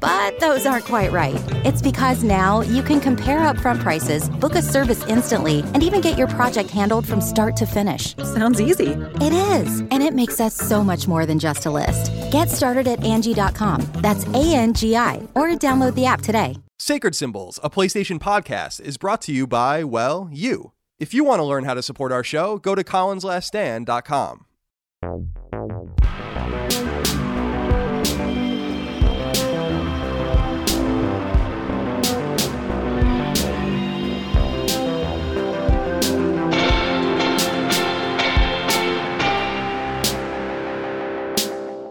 But those aren't quite right. It's because now you can compare upfront prices, book a service instantly, and even get your project handled from start to finish. Sounds easy. It is, and it makes us so much more than just a list. Get started at Angi.com. That's A N G I, or download the app today. Sacred Symbols, a PlayStation podcast, is brought to you by, well, you. If you want to learn how to support our show, go to colinslaststand.com.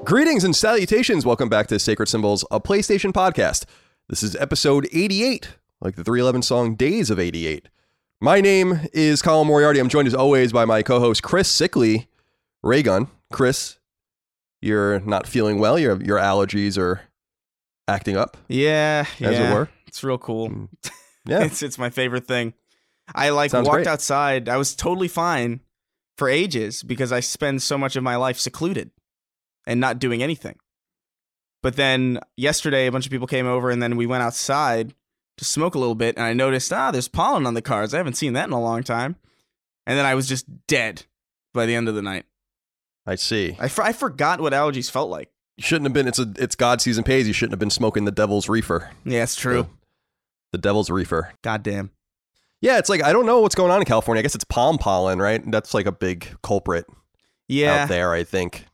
Greetings and salutations. Welcome back to Sacred Symbols, a PlayStation podcast. This is episode 88, like the 311 song Days of 88. My name is Colin Moriarty. I'm joined as always by my co host, Chris Sickley, Raygun. Chris, you're not feeling well. Your, your allergies are acting up, Yeah, as yeah. it were. It's real cool. Mm. Yeah. it's it's my favorite thing. I like Sounds walked great. outside. I was totally fine for ages because I spend so much of my life secluded and not doing anything. But then yesterday, a bunch of people came over, and then we went outside to smoke a little bit, and I noticed ah, there's pollen on the cars. I haven't seen that in a long time. And then I was just dead by the end of the night. I see. I, for- I forgot what allergies felt like. You shouldn't have been, it's a it's God season pays. You shouldn't have been smoking the devil's reefer. Yeah, it's true. The devil's reefer. Goddamn. Yeah, it's like, I don't know what's going on in California. I guess it's palm pollen, right? That's like a big culprit Yeah. out there, I think.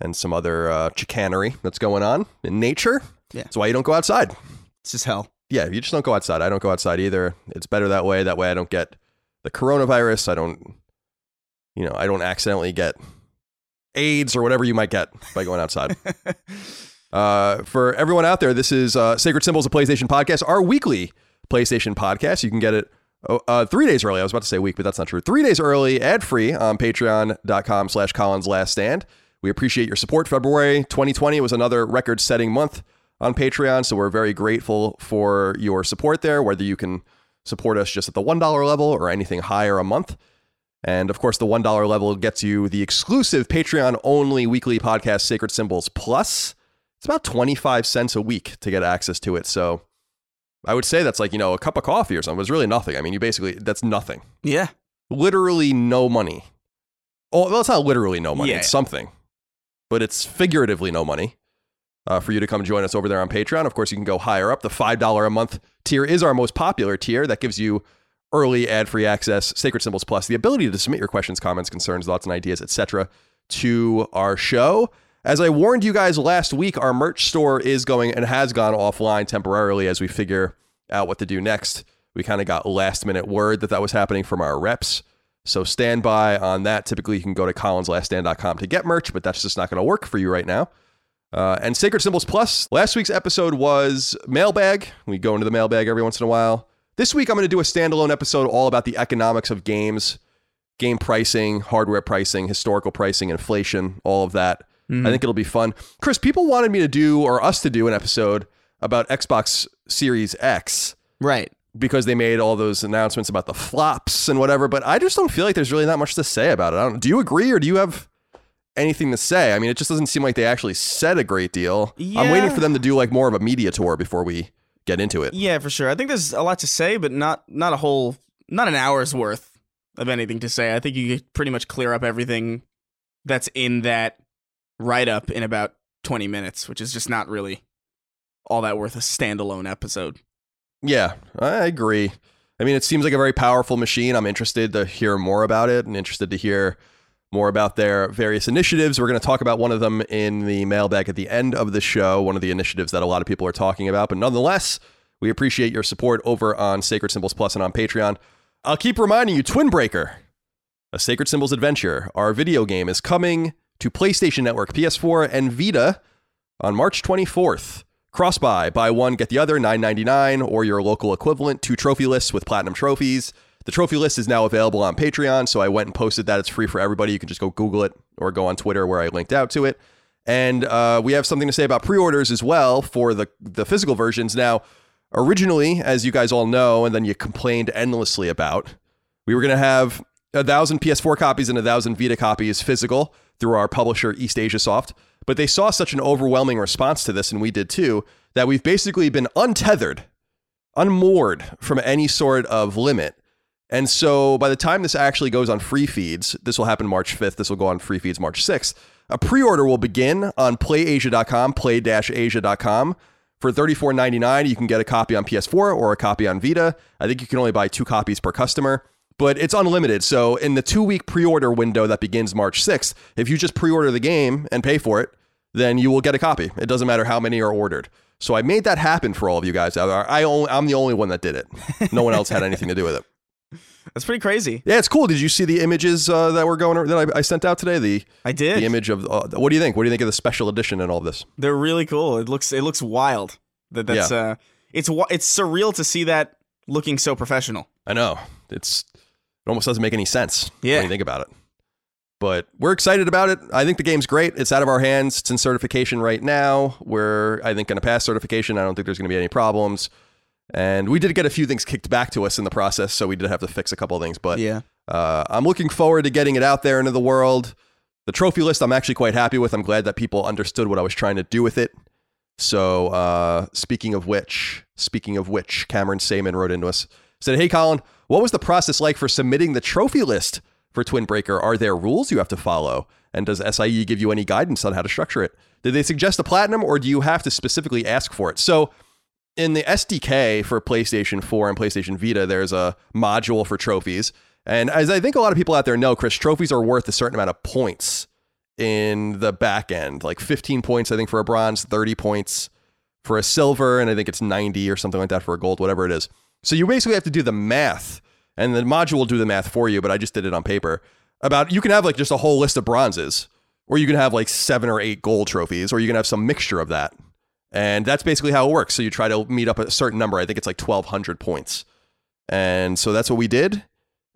And some other uh, chicanery that's going on in nature. Yeah. That's why you don't go outside. It's just hell. Yeah, you just don't go outside. I don't go outside either. It's better that way. That way I don't get the coronavirus. I don't, you know, I don't accidentally get AIDS or whatever you might get by going outside. Uh, for everyone out there, this is uh, Sacred Symbols, a PlayStation podcast, our weekly PlayStation podcast. You can get it oh, uh, three days early. I was about to say week, but that's not true. Three days early, ad free on patreon.com slash Colin's Last Stand. We appreciate your support. February 2020 was another record setting month on Patreon, so we're very grateful for your support there, whether you can support us just at the $1 level or anything higher a month. And of course, the $1 level gets you the exclusive Patreon only weekly podcast, Sacred Symbols Plus. It's about 25 cents a week to get access to it. So I would say that's like, you know, a cup of coffee or something. It's really nothing. I mean, you basically, that's nothing. Yeah. Literally no money. Oh, well, it's not literally no money. Yeah. It's something, but it's figuratively no money uh, for you to come join us over there on Patreon. Of course, you can go higher up. The $5 a month tier is our most popular tier. That gives you early ad-free access, Sacred Symbols Plus, the ability to submit your questions, comments, concerns, thoughts, and ideas, etc. to our show. As I warned you guys last week, our merch store is going and has gone offline temporarily as we figure out what to do next. We kind of got last minute word that that was happening from our reps. So stand by on that. Typically, you can go to colinslaststand.com to get merch, but that's just not going to work for you right now. Uh, and Sacred Symbols Plus, last week's episode was mailbag. We go into the mailbag every once in a while. This week, I'm going to do a standalone episode all about the economics of games, game pricing, hardware pricing, historical pricing, inflation, all of that. Mm-hmm. I think it'll be fun. Chris, people wanted me to do, or us to do, an episode about Xbox Series X Right. Because they made all those announcements about the flops and whatever. But I just don't feel like there's really that much to say about it. I don't, do you agree, or do you have anything to say? I mean, it just doesn't seem like they actually said a great deal. I'm waiting for them to do like more of a media tour before we get into it. Yeah, for sure. I think there's a lot to say, but not not a whole, not an hour's worth of anything to say. I think you could pretty much clear up everything that's in that write up in about 20 minutes, which is just not really all that worth a standalone episode. Yeah, I agree. I mean, it seems like a very powerful machine. I'm interested to hear more about it and interested to hear more about their various initiatives. We're going to talk about one of them in the mailbag at the end of the show, one of the initiatives that a lot of people are talking about. But nonetheless, we appreciate your support over on Sacred Symbols Plus and on Patreon. I'll keep reminding you Twin Breaker, a Sacred Symbols adventure, our video game, is coming to PlayStation Network, PS4, and Vita on March 24th. Cross buy, buy one, get the other, $9.99, or your local equivalent, two trophy lists with platinum trophies. The trophy list is now available on Patreon, so I went and posted that. It's free for everybody. You can just go Google it or go on Twitter where I linked out to it. And uh, we have something to say about pre-orders as well for the the physical versions. Now, originally, as you guys all know, and then you complained endlessly about, we were going to have a thousand PS4 copies and a thousand Vita copies physical through our publisher East Asia Soft. But they saw such an overwhelming response to this, and we did too, that we've basically been untethered, unmoored from any sort of limit. And so by the time this actually goes on free feeds, this will happen March 5th, this will go on free feeds March 6th. A pre order will begin on playasia.com, play asia.com. For $34.99, you can get a copy on PS4 or a copy on Vita. I think you can only buy two copies per customer, but it's unlimited. So, in the two week pre order window that begins March 6th, if you just pre order the game and pay for it, then you will get a copy. It doesn't matter how many are ordered. So, I made that happen for all of you guys out there. I only, I'm the only one that did it. No one else had anything to do with it. That's pretty crazy. Yeah, it's cool. Did you see the images uh, that were going that I, I sent out today? The I did. the image of uh, what do you think? What do you think of the special edition and all this? They're really cool. It looks it looks wild. That that's uh it's it's surreal to see that looking so professional. I know it's it almost doesn't make any sense Yeah. when you think about it. But we're excited about it. I think the game's great. It's out of our hands. It's in certification right now. We're I think going to pass certification. I don't think there's going to be any problems. And we did get a few things kicked back to us in the process, so we did have to fix a couple of things. But Yeah. uh, I'm looking forward to getting it out there into the world. The trophy list, I'm actually quite happy with. I'm glad that people understood what I was trying to do with it. So, uh, speaking of which, speaking of which, Cameron Saman wrote into us said, "Hey, Colin, what was the process like for submitting the trophy list for Twin Breaker? Are there rules you have to follow? And does SIE give you any guidance on how to structure it? Did they suggest a platinum, or do you have to specifically ask for it?" So, in the SDK for PlayStation 4 and PlayStation Vita, there's a module for trophies. And as I think a lot of people out there know, Chris, trophies are worth a certain amount of points in the back end, like 15 points, I think, for a bronze, 30 points for a silver, and I think it's 90 or something like that for a gold, whatever it is. So you basically have to do the math, and the module will do the math for you, but I just did it on paper. About you can have like just a whole list of bronzes, or you can have like seven or eight gold trophies, or you can have some mixture of that. And that's basically how it works. So you try to meet up a certain number. I think it's like 1,200 points. And so that's what we did.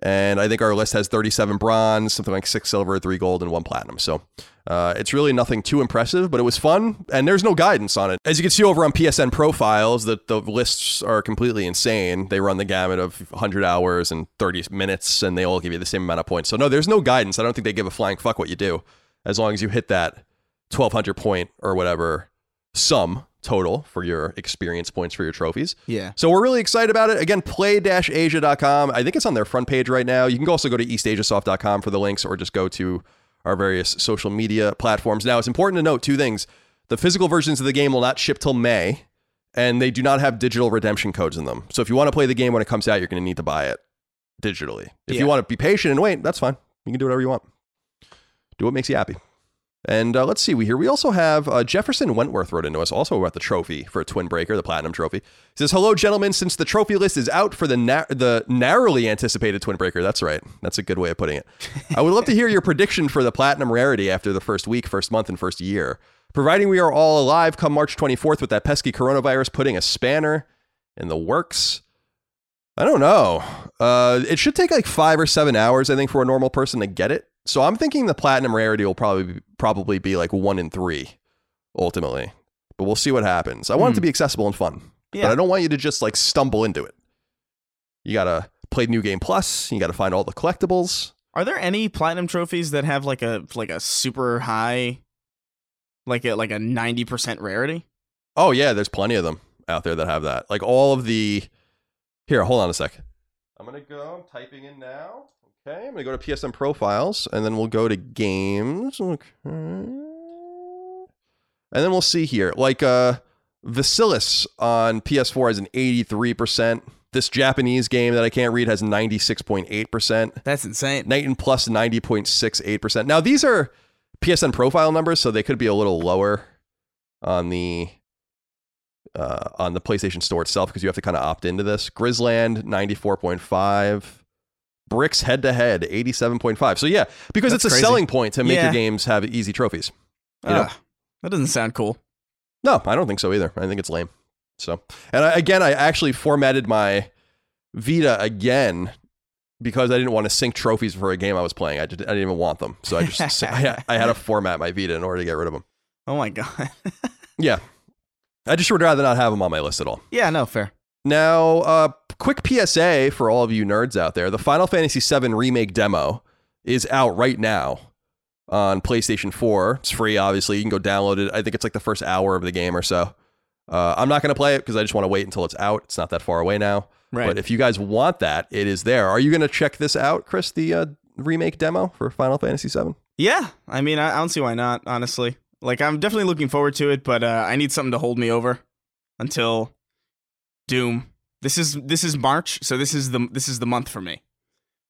And I think our list has 37 bronze, something like six silver, three gold, and one platinum. So uh, it's really nothing too impressive, but it was fun. And there's no guidance on it. As you can see over on PSN profiles, the, the lists are completely insane. They run the gamut of 100 hours and 30 minutes, and they all give you the same amount of points. So no, there's no guidance. I don't think they give a flying fuck what you do, as long as you hit that 1,200 point or whatever sum total for your experience points for your trophies. Yeah. So we're really excited about it. Again, play-asia.com. I think it's on their front page right now. You can also go to eastasiasoft.com for the links or just go to our various social media platforms. Now, it's important to note two things. The physical versions of the game will not ship till May, and they do not have digital redemption codes in them. So if you want to play the game when it comes out, you're going to need to buy it digitally. If Yeah. you want to be patient and wait, that's fine. You can do whatever you want. Do what makes you happy. And uh, let's see, we here we also have uh, Jefferson Wentworth wrote into us also about the trophy for a Twin Breaker, the Platinum Trophy. He says, "Hello, gentlemen. Since the trophy list is out for the na- the narrowly anticipated Twin Breaker, that's right. That's a good way of putting it. I would love to hear your prediction for the Platinum rarity after the first week, first month, and first year. Providing we are all alive come March 24th with that pesky coronavirus putting a spanner in the works." I don't know. Uh, it should take like five or seven hours, I think, for a normal person to get it. So I'm thinking the platinum rarity will probably probably be like one in three, ultimately. But we'll see what happens. I want it to hmm. be accessible and fun, Yeah. but I don't want you to just like stumble into it. You gotta play New Game Plus. You gotta find all the collectibles. Are there any platinum trophies that have like a like a super high, like a like a ninety percent rarity? Oh yeah, there's plenty of them out there that have that. Like all of the. Here, hold on a sec. I'm gonna go. I'm typing in now. Okay, I'm gonna go to PSN profiles, and then we'll go to games. Okay. And then we'll see here. Like uh Vasilis on PS4 has an 83%. This Japanese game that I can't read has 96.8%. That's insane. Nighton plus 90.68%. Now, these are PSN profile numbers, so they could be a little lower on the uh, on the PlayStation Store itself because you have to kind of opt into this. Grizzland 94.5. Bricks head to head 87.5. So yeah, because That's it's a crazy. selling point to make Yeah. your games have easy trophies. You know? Ugh, that doesn't sound cool. No, I don't think so either. I think it's lame. So, and I, again, I actually formatted my Vita again because I didn't want to sync trophies for a game I was playing. I, just, I didn't even want them, so I just I, I had to format my Vita in order to get rid of them. Oh my god. Yeah, I just would rather not have them on my list at all. yeah, no, fair. Now, uh, quick PSA for all of you nerds out there: the Final Fantasy VII remake demo is out right now on PlayStation 4. It's free, obviously. You can go download it. I think it's like the first hour of the game or so. Uh, I'm not going to play it because I just want to wait until it's out. It's not that far away now. Right. But if you guys want that, it is there. Are you going to check this out, Chris? The uh, remake demo for Final Fantasy VII? Yeah, I mean, I, I don't see why not. Honestly, like I'm definitely looking forward to it, but uh, I need something to hold me over until Doom. This is this is March, so this is the this is the month for me.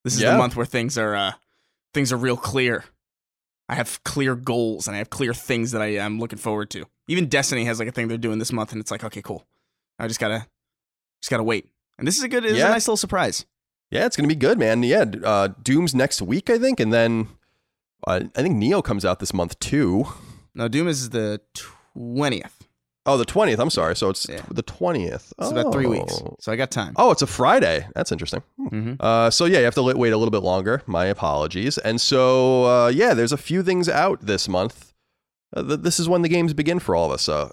This is Yeah. the month where things are uh, things are real clear. I have clear goals and I have clear things that I am looking forward to. Even Destiny has like a thing they're doing this month, and it's like, okay, cool. I just gotta just gotta wait. And this is a good, this is Yeah. a nice little surprise. Yeah, it's going to be good, man. Yeah, uh, Doom's next week, I think. And then uh, I think Nioh comes out this month too. No, Doom is the twentieth. Oh, the 20th. I'm sorry. So it's Yeah. the 20th. It's about three weeks, Oh. so I got time. Oh, it's a Friday. That's interesting. Mhm. Uh, so yeah, you have to wait a little bit longer. My apologies. And so uh, yeah, there's a few things out this month. Uh, th- this is when the games begin for all of us. Uh,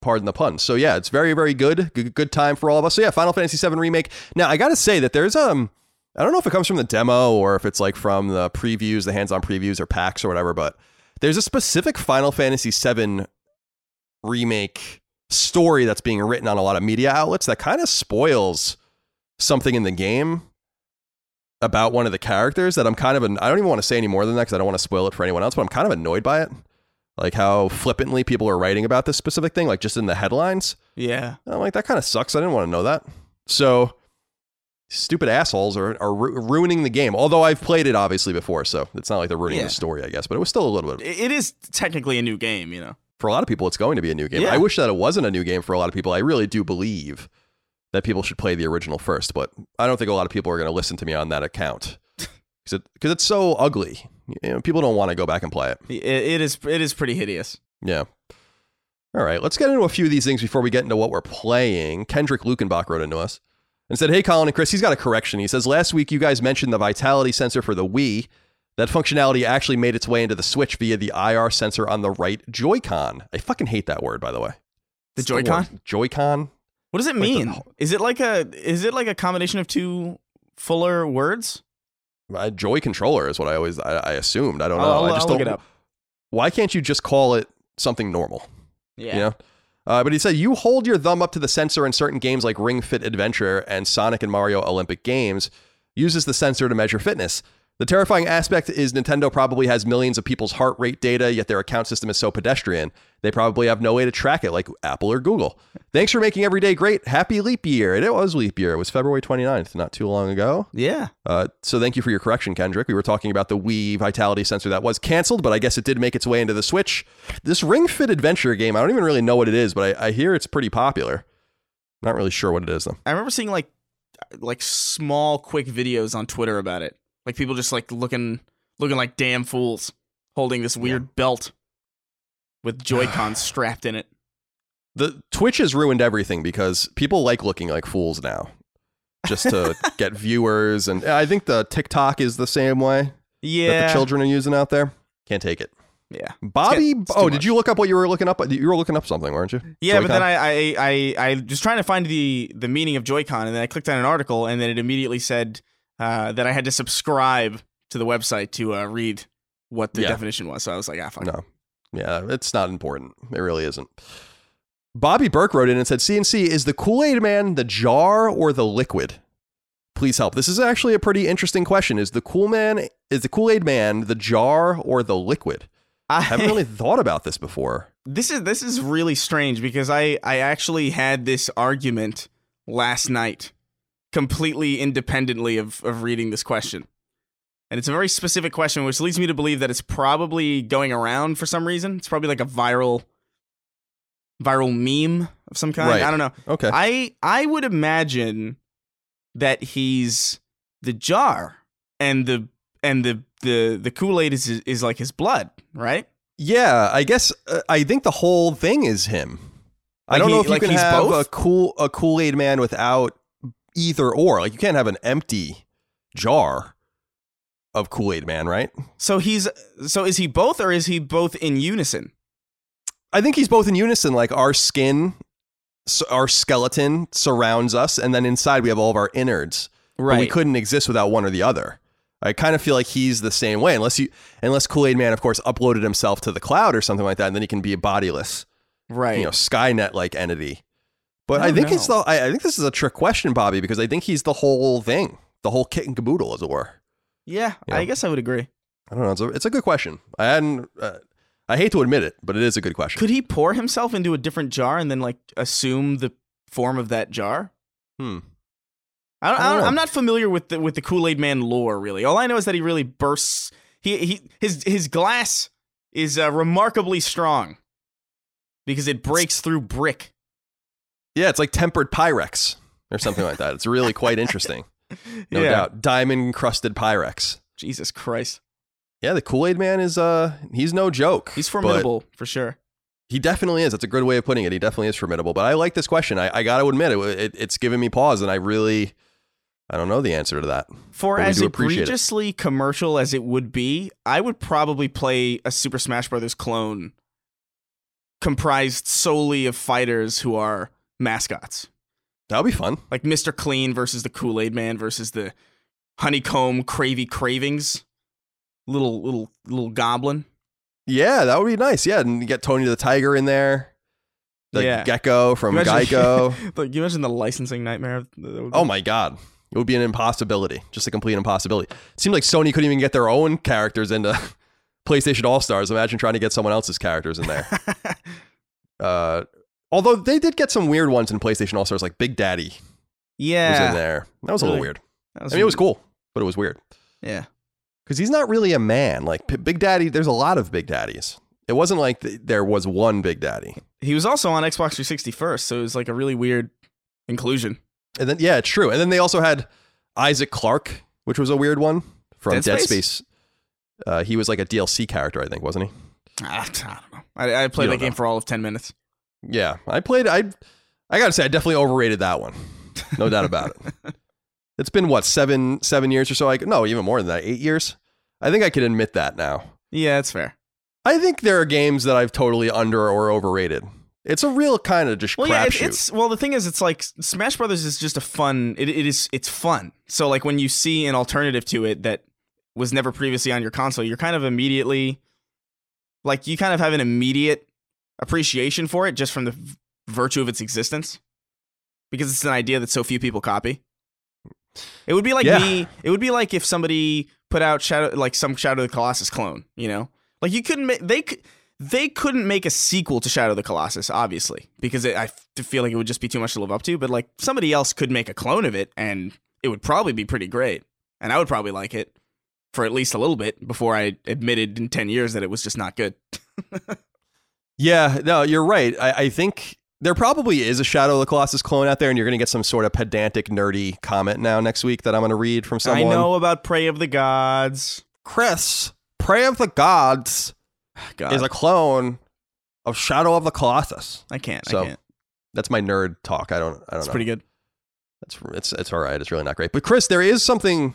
pardon the pun. So yeah, it's very very good. good. Good time for all of us. So yeah, Final Fantasy VII remake. Now I got to say that there's um. I don't know if it comes from the demo or if it's like from the previews, the hands-on previews or packs or whatever, but there's a specific Final Fantasy VII remake story that's being written on a lot of media outlets that kind of spoils something in the game about one of the characters that I'm kind of an, I don't even want to say any more than that because I don't want to spoil it for anyone else, but I'm kind of annoyed by it. Like how flippantly people are writing about this specific thing, like just in the headlines. Yeah. I'm like, that kind of sucks. I didn't want to know that. So stupid assholes are, are ru- ruining the game. Although I've played it obviously before, so it's not like they're ruining Yeah. the story, I guess. But it was still a little bit. It it is technically a new game, you know. For a lot of people, it's going to be a new game. Yeah. I wish that it wasn't a new game for a lot of people. I really do believe that people should play the original first, but I don't think a lot of people are going to listen to me on that account because it, 'cause it's so ugly. You know, people don't want to go back and play it. It, it is it is pretty hideous. Yeah. All right, let's get into a few of these things before we get into what we're playing. Kendrick Lukenbach wrote into us and said, Hey, Colin and Chris, he's got a correction. He says, Last week you guys mentioned the vitality sensor for the Wii. That functionality actually made its way into the Switch via the IR sensor on the right Joy-Con. I fucking hate that word, by the way. The It's Joy-Con? word. Joy-Con? What does it Like the- mean? is it like a is it like a combination of two fuller words? Uh, Joy controller is what I always I, I assumed. I don't know. I'll, I I'll just don't. it up. Why can't you just call it something normal? Yeah. You know? Uh, but he said you hold your thumb up to the sensor in certain games like Ring Fit Adventure and Sonic and Mario Olympic Games uses the sensor to measure fitness. The terrifying aspect is Nintendo probably has millions of people's heart rate data, yet their account system is so pedestrian. They probably have no way to track it like Apple or Google. Thanks for making every day great. Happy leap year. And it was leap year. It was February 29th, not too long ago. Yeah. Uh, so thank you for your correction, Kendrick. We were talking about the Wii Vitality sensor that was canceled, but I guess it did make its way into the Switch. This Ring Fit Adventure game, I don't even really know what it is, but I, I hear it's pretty popular. Not really sure what it is though. I remember seeing like like small quick videos on Twitter about it. Like people just like looking looking like damn fools holding this weird belt with Joy-Cons strapped in it. The Twitch has ruined everything because people like looking like fools now, just to get viewers, and I think the TikTok is the same way Yeah. that the children are using out there. Can't take it. Yeah. Bobby, It's too oh, much. did you look up what you were looking up? You were looking up something, weren't you? Yeah, but Joy-Con? then I, I I I was trying to find the the meaning of Joy-Con, and then I clicked on an article, and then it immediately said uh, that I had to subscribe to the website to uh, read what the Yeah. definition was. So I was like, ah, fuck. No. Yeah, it's not important. It really isn't. Bobby Burke wrote in and said, CNC, is the Kool Aid Man the jar or the liquid? Please help. This is actually a pretty interesting question. Is the Cool Man, is the Kool Aid Man the jar or the liquid? I I haven't really thought about this before. this is this is really strange because I I actually had this argument last night, completely independently of of reading this question, and it's a very specific question, which leads me to believe that it's probably going around for some reason. It's probably like a viral viral meme of some kind. Right. I don't know. Okay. I I would imagine that he's the jar and the and the the the Kool Aid is is like his blood, right? yeah, I guess uh, I think the whole thing is him. I don't he- know if you can he's have both? a cool a Kool Aid Man without either or. Like you can't have an empty jar of Kool Aid Man, right? So he's so is he both or is he both in unison? I think he's both in unison. Like our skin, our skeleton surrounds us, and then inside we have all of our innards. But we couldn't exist without one or the other. I kind of feel like he's the same way, unless you, unless Kool Aid Man, of course, uploaded himself to the cloud or something like that, and then he can be a bodiless, right. you know, Skynet like entity. But I I, don't think it's the. I, I think this is a trick question, Bobby, because I think he's the whole thing, the whole kit and caboodle, as it were. yeah, Yeah. I guess I would agree. I don't know. It's a, it's a good question. I hadn't. Uh, I hate to admit it, but it is a good question. Could he pour himself into a different jar and then like assume the form of that jar? hmm. I don't, I I don't don't, know. I'm not familiar with the with the Kool Aid Man lore really. All I know is that he really bursts. He he his his glass is uh, remarkably strong because it breaks through brick. Yeah, it's like tempered Pyrex or something like that. It's really quite interesting. No Yeah. doubt. Diamond encrusted Pyrex. Jesus Christ, Yeah, the Kool-Aid man is uh he's no joke. he's formidable for sure. He definitely is. That's a good way of putting it. He definitely is formidable. But I like this question. I, I got to admit it, it. It's given me pause, and I really, I don't know the answer to that. For as appreciate it. egregiously commercial as it would be, I would probably play a Super Smash Brothers clone comprised solely of fighters who are mascots. That'll be fun. Like Mr. Clean versus the Kool-Aid Man versus the Honeycomb Cravey Cravings. Little little little goblin. Yeah, that would be nice. Yeah, and you get Tony the Tiger in there. The Yeah. gecko from You imagine- Geico. Like, you imagine the licensing nightmare. that would be? oh my god. It would be an impossibility. Just a complete impossibility. It seemed like Sony couldn't even get their own characters into PlayStation All Stars. Imagine trying to get someone else's characters in there. uh, although they did get some weird ones in PlayStation All Stars, like Big Daddy was yeah. in there. That was a little weird. I mean, it was cool, but it was weird Yeah. because he's not really a man. Like P- Big Daddy, there's a lot of Big Daddies. It wasn't like th- there was one Big Daddy. He was also on Xbox 360 first, so it was like a really weird inclusion. And then yeah, it's true. And then they also had Isaac Clarke, which was a weird one from Dead Dead, Space? Space. Uh, he was like a DLC character, I think, wasn't he? Ah, I don't know. I, I played that game know. for all of 10 minutes. Yeah, I played. I I gotta say, I definitely overrated that one. No doubt about it. It's been what seven seven years or so. Like no, even more than that, eight years. I think I can admit that now. Yeah, that's fair. I think there are games that I've totally under or overrated. It's a real kind of just Well, yeah, it, it's well. The thing is, it's like Smash Brothers is just a fun. It, it is. It's fun. So like when you see an alternative to it that was never previously on your console, you're kind of immediately like you kind of have an immediate appreciation for it just from the v- virtue of its existence because it's an idea that so few people copy. It would be like Yeah. me. It would be like if somebody put out Shadow like some Shadow of the Colossus clone. You know, like you couldn't make they could they couldn't make a sequel to Shadow of the Colossus, obviously, because it, I feel like it would just be too much to live up to. But like somebody else could make a clone of it, and it would probably be pretty great, and I would probably like it for at least a little bit before I admitted in ten years that it was just not good. Yeah, no, you're right. I, I think there probably is a Shadow of the Colossus clone out there, and you're going to get some sort of pedantic, nerdy comment now next week that I'm going to read from someone. I know about Prey of the Gods. Chris, Prey of the Gods God, is a clone of Shadow of the Colossus. I can't. So, I can't. That's my nerd talk. I don't. I don't know. It's know. pretty good. It's it's it's all right. It's really not great. But Chris, there is something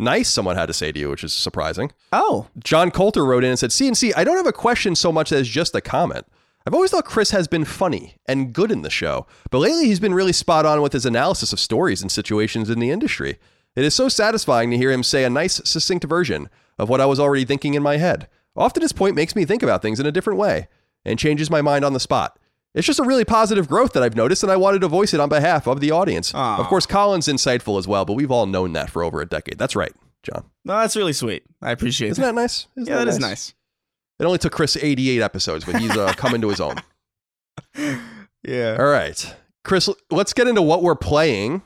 nice someone had to say to you, which is surprising. Oh, John Coulter wrote in and said, CNC, I don't have a question so much as just a comment. I've always thought Chris has been funny and good in the show, but lately he's been really spot on with his analysis of stories and situations in the industry. It is so satisfying to hear him say a nice, succinct version of what I was already thinking in my head. Often his point makes me think about things in a different way and changes my mind on the spot. It's just a really positive growth that I've noticed, and I wanted to voice it on behalf of the audience. Aw. Of course, Colin's insightful as well, but we've all known that for over a decade. That's right, John. no, that's really sweet. I appreciate Isn't that nice? Isn't yeah, that is nice. It only took Chris 88 episodes, but he's uh, coming to his own. Yeah. All right. Chris, let's get into what we're playing.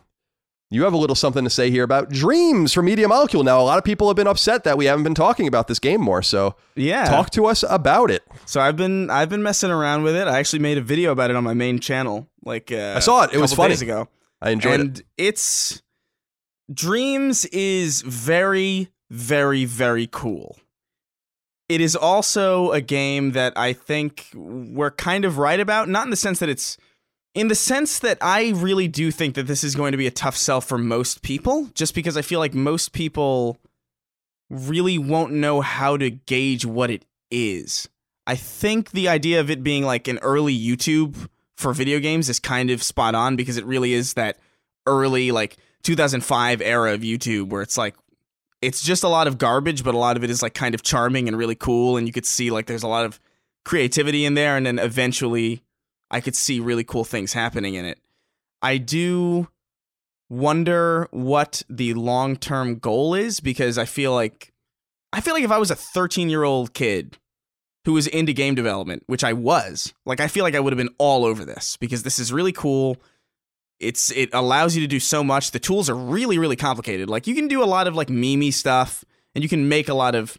You have a little something to say here about Dreams from Media Molecule. Now, a lot of people have been upset that we haven't been talking about this game more, so Yeah. talk to us about it. So I've been I've been messing around with it. I actually made a video about it on my main channel. Like uh, I saw it. It was funny. days ago. I enjoyed it. and it. it's Dreams is very, very, very cool. It is also a game that I think we're kind of right about, not in the sense that it's in the sense that I really do think that this is going to be a tough sell for most people, just because I feel like most people really won't know how to gauge what it is. I think the idea of it being like an early YouTube for video games is kind of spot on because it really is that early like 2005 era of YouTube where it's like it's just a lot of garbage but a lot of it is like kind of charming and really cool and you could see like there's a lot of creativity in there and then eventually I could see really cool things happening in it. I do wonder what the long-term goal is because I feel like I feel like if I was a 13-year-old kid who was into game development, which I was, like I feel like I would have been all over this because this is really cool. It's it allows you to do so much. The tools are really really complicated. Like you can do a lot of like memey stuff and you can make a lot of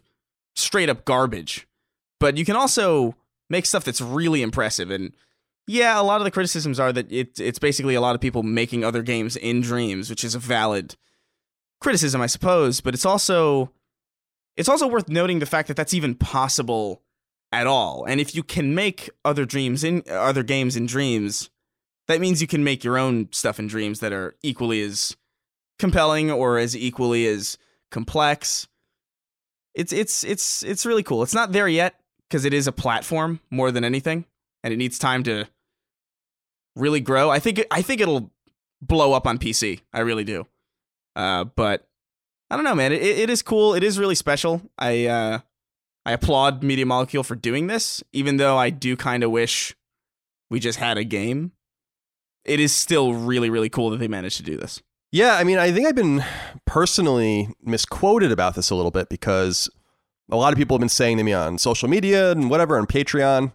straight up garbage. But you can also make stuff that's really impressive and yeah, a lot of the criticisms are that it, it's basically a lot of people making other games in dreams, which is a valid criticism, I suppose. But it's also it's also worth noting the fact that that's even possible at all. And if you can make other dreams in other games in dreams, that means you can make your own stuff in dreams that are equally as compelling or as equally as complex. It's it's it's it's really cool. It's not there yet because it is a platform more than anything, and it needs time to really grow. I think I think it'll blow up on PC. I really do. Uh, but I don't know, man. It, it is cool. It is really special. I uh, I applaud Media Molecule for doing this, even though I do kind of wish we just had a game. It is still really really cool that they managed to do this. Yeah, I mean, I think I've been personally misquoted about this a little bit because a lot of people have been saying to me on social media and whatever on Patreon,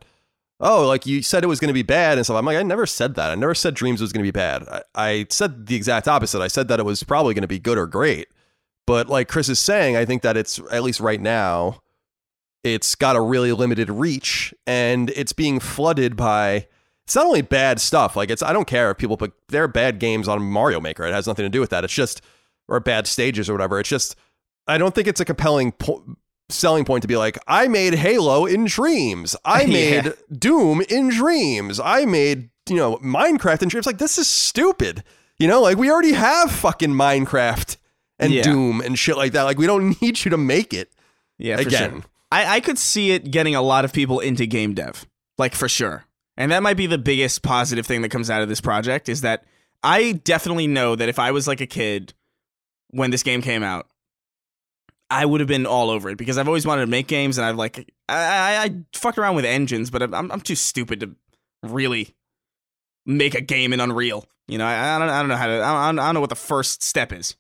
oh, like you said it was going to be bad and stuff. I'm like, I never said that. I never said Dreams was going to be bad. I, I said the exact opposite. I said that it was probably going to be good or great. But like Chris is saying, I think that it's, at least right now, it's got a really limited reach and it's being flooded by it's not only bad stuff like it's i don't care if people put there are bad games on mario maker it has nothing to do with that it's just or bad stages or whatever it's just i don't think it's a compelling po- selling point to be like i made halo in dreams i made Yeah. doom in dreams i made you know minecraft in dreams like this is stupid you know like we already have fucking minecraft and Yeah. doom and shit like that like we don't need you to make it Yeah, Again. sure. I, I could see it getting a lot of people into game dev, like for sure. And that might be the biggest positive thing that comes out of this project is that I definitely know that if I was like a kid when this game came out, I would have been all over it because I've always wanted to make games and I've like I I, I fucked around with engines, but I'm I'm too stupid to really make a game in Unreal. You know, I, I don't I don't know how to I don't, I don't know what the first step is,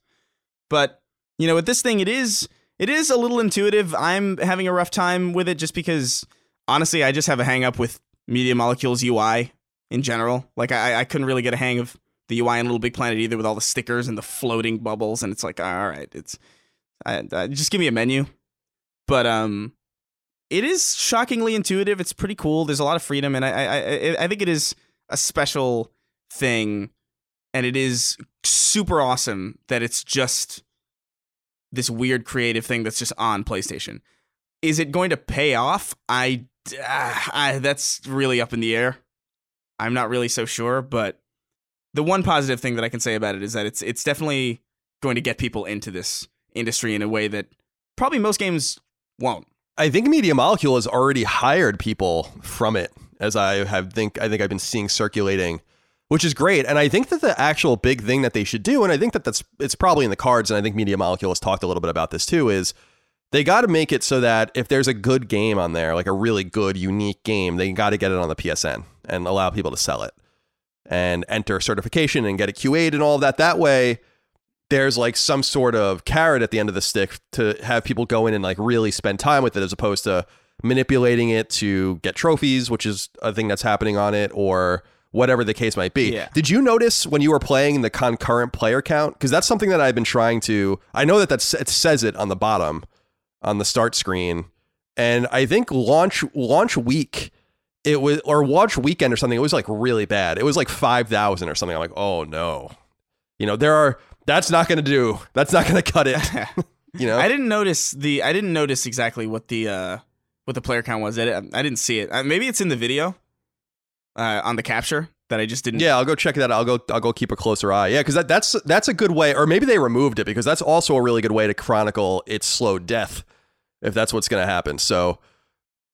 but you know, with this thing, it is It is a little intuitive. I'm having a rough time with it just because honestly, I just have a hang up with Media Molecules UI in general. Like I, I couldn't really get a hang of the UI in Little Big Planet either with all the stickers and the floating bubbles, and it's like, all right, it's I, I, just give me a menu. But um, it is shockingly intuitive. It's pretty cool. There's a lot of freedom, and I I I think it is a special thing, and it is super awesome that it's just this weird creative thing that's just on PlayStation. Is it going to pay off? I, uh, I that's really up in the air. I'm not really so sure, but the one positive thing that I can say about it is that it's it's definitely going to get people into this industry in a way that probably most games won't. I think Media Molecule has already hired people from it, as I have think I think I've been seeing circulating, which is great. And I think that the actual big thing that they should do, and I think that that's it's probably in the cards, and I think Media Molecule has talked a little bit about this too, is they got to make it so that if there's a good game on there, like a really good, unique game, they got to get it on the PSN and allow people to sell it and enter certification and get it QA'd and all of that. That way, there's like some sort of carrot at the end of the stick to have people go in and like really spend time with it as opposed to manipulating it to get trophies, which is a thing that's happening on it, or whatever the case might be. Yeah. Did you notice when you were playing the concurrent player count? Because that's something that I've been trying to. I know that that's, it says it on the bottom on the start screen, and I think launch launch week it was or launch weekend or something. It was like really bad. It was like five thousand or something. I'm like, oh no, you know there are. That's not going to do. That's not going to cut it. you know, I didn't notice the. I didn't notice exactly what the uh what the player count was. I, I didn't see it. Uh, maybe it's in the video uh, on the capture that I just didn't. Yeah, I'll go check that. out. I'll go. I'll go keep a closer eye. Yeah, because that, that's that's a good way, or maybe they removed it because that's also a really good way to chronicle its slow death, if that's what's going to happen. So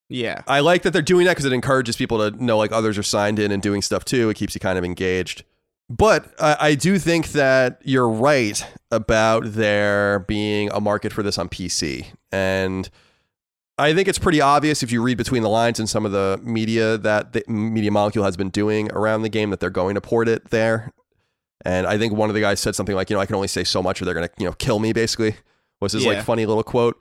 yeah, I like that they're doing that because it encourages people to know like others are signed in and doing stuff too. It keeps you kind of engaged. But I, I do think that you're right about there being a market for this on PC, and I think it's pretty obvious if you read between the lines in some of the media that the Media Molecule has been doing around the game that they're going to port it there. And I think one of the guys said something like, you know, I can only say so much or they're going to, you know, kill me basically. Was his Yeah. like funny little quote.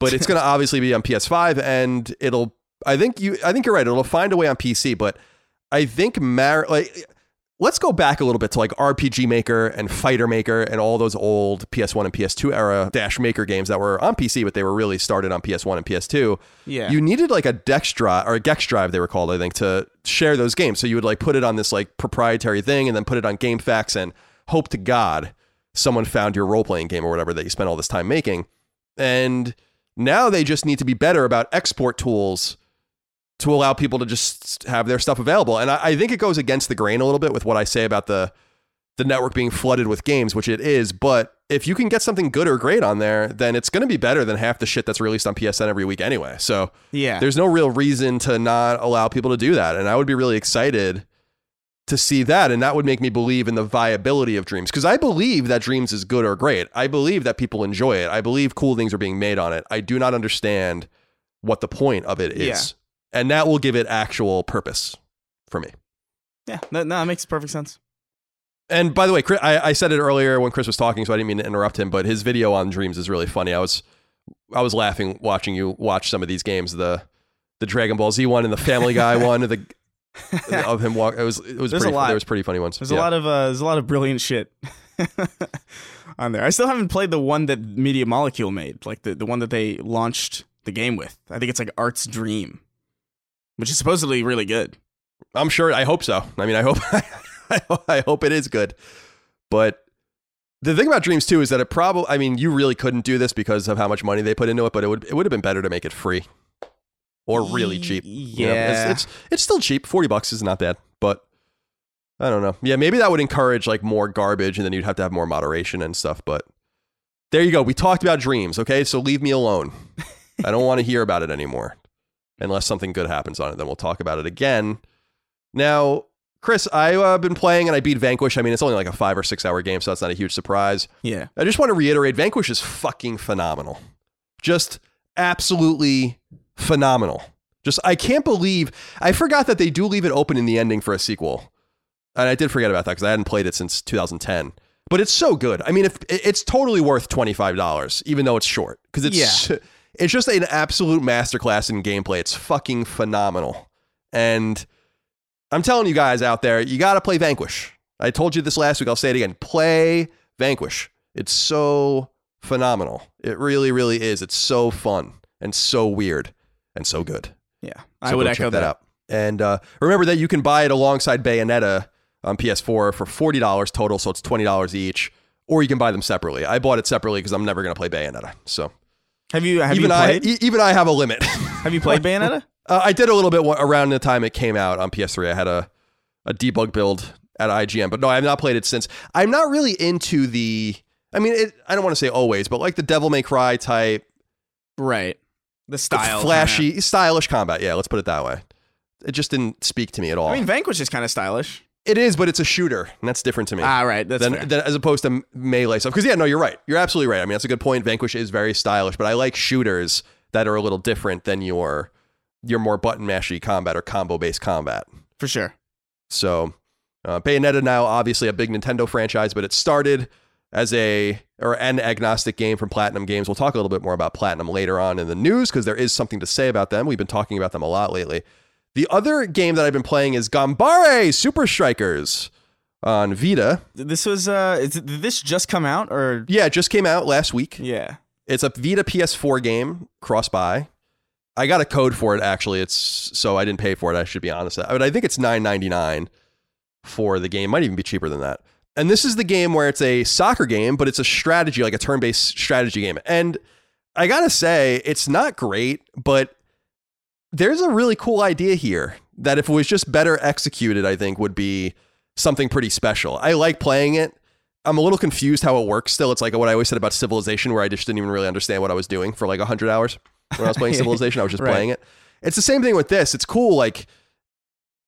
But it's going to obviously be on PS5 and it'll I think you I think you're right. It'll find a way on PC, but I think Mar like let's go back a little bit to like RPG Maker and Fighter Maker and all those old PS1 and PS2 era Dash Maker games that were on PC, but they were really started on PS1 and PS2. yeah. You needed like a Dex drive or a Gex drive, they were called, I think, to share those games. So you would like put it on this like proprietary thing and then put it on GameFAQs and hope to God someone found your role playing game or whatever that you spent all this time making. And now they just need to be better about export tools to allow people to just have their stuff available. And I, I think it goes against the grain a little bit with what I say about the the network being flooded with games, which it is. But if you can get something good or great on there, then it's going to be better than half the shit that's released on PSN every week anyway. So yeah. there's no real reason to not allow people to do that. And I would be really excited to see that. And that would make me believe in the viability of Dreams because I believe that Dreams is good or great. I believe that people enjoy it. I believe cool things are being made on it. I do not understand what the point of it is. Yeah. And that will give it actual purpose for me. yeah. No, no, it makes perfect sense. And by the way, Chris, I, I said it earlier when Chris was talking, so I didn't mean to interrupt him. But his video on Dreams is really funny. I was I was laughing watching you watch some of these games. The the Dragon Ball Z one and the Family Guy one. The of him walk. It was it was There's pretty, a lot. There was pretty funny ones. There's Yeah. a lot of uh, there's a lot of brilliant shit on there. I still haven't played the one that Media Molecule made, like the, the one that they launched the game with. I think it's like Art's Dream, which is supposedly really good. I'm sure. I hope so. I mean, I hope I, hope it is good. But the thing about Dreams too is that it probably. I mean, you really couldn't do this because of how much money they put into it. But it would it would have been better to make it free or really cheap. You know, Yeah. it's, it's it's still cheap. Forty bucks is not bad. But I don't know. Yeah, maybe that would encourage like more garbage, and then you'd have to have more moderation and stuff. But there you go. We talked about Dreams. Okay, so leave me alone. I don't want to hear about it anymore unless something good happens on it. Then we'll talk about it again. Now, Chris, I've uh, been playing and I beat Vanquish. I mean, it's only like a five or six hour game, so that's not a huge surprise. Yeah. I just want to reiterate Vanquish is fucking phenomenal. Just absolutely phenomenal. Just, I can't believe, I forgot that they do leave it open in the ending for a sequel. And I did forget about that because I hadn't played it since 2010. but it's so good. I mean, if it's totally worth twenty five dollars, even though it's short, because it's Yeah. It's just an absolute masterclass in gameplay. It's fucking phenomenal, and I'm telling you guys out there, you got to play Vanquish. I told you this last week. I'll say it again. Play Vanquish. It's so phenomenal. It really, really is. It's so fun and so weird and so good. Yeah, So I would echo check that. out. And uh, remember that you can buy it alongside Bayonetta on PS4 for forty dollars total, so it's twenty dollars each. Or you can buy them separately. I bought it separately because I'm never going to play Bayonetta. So Have you have even you I, played? e- even I have a limit. have you played Bayonetta? Uh, I did a little bit around the time it came out on PS3. I had a, a debug build at IGN, but no, I have not played it since. I'm not really into the. I mean, it, I don't want to say always, but like the Devil May Cry type, right. The style, flashy, stylish combat. Yeah, let's put it that way. It just didn't speak to me at all. I mean, Vanquish is kind of stylish. It is, but it's a shooter, and that's different to me. Ah, right. That's than, fair. than- as opposed to melee stuff. Because yeah, no, you're right. You're absolutely right. I mean, that's a good point. Vanquish is very stylish, but I like shooters that are a little different than your your more button mashy combat or combo based combat. for sure. So, uh, Bayonetta now obviously a big Nintendo franchise, but it started as a or an agnostic game from Platinum Games. We'll talk a little bit more about Platinum later on in the news because there is something to say about them. We've been talking about them a lot lately. The other game that I've been playing is Gambare Super Strikers on Vita. This was uh, is, did this just come out or? Yeah, it just came out last week. Yeah. It's a Vita PS4 game, cross buy. I got a code for it actually. It's so I didn't pay for it. I should be honest. But I think it's nine ninety nine for the game. Might even be cheaper than that. And this is the game where it's a soccer game, but it's a strategy, like a turn based strategy game. And I gotta say, it's not great, but there's a really cool idea here that if it was just better executed, I think would be something pretty special. I like playing it. I'm a little confused how it works still. It's like what I always said about Civilization, where I just didn't even really understand what I was doing for like 100 hours when I was playing Civilization. I was just Right. playing it. It's the same thing with this. It's cool. Like,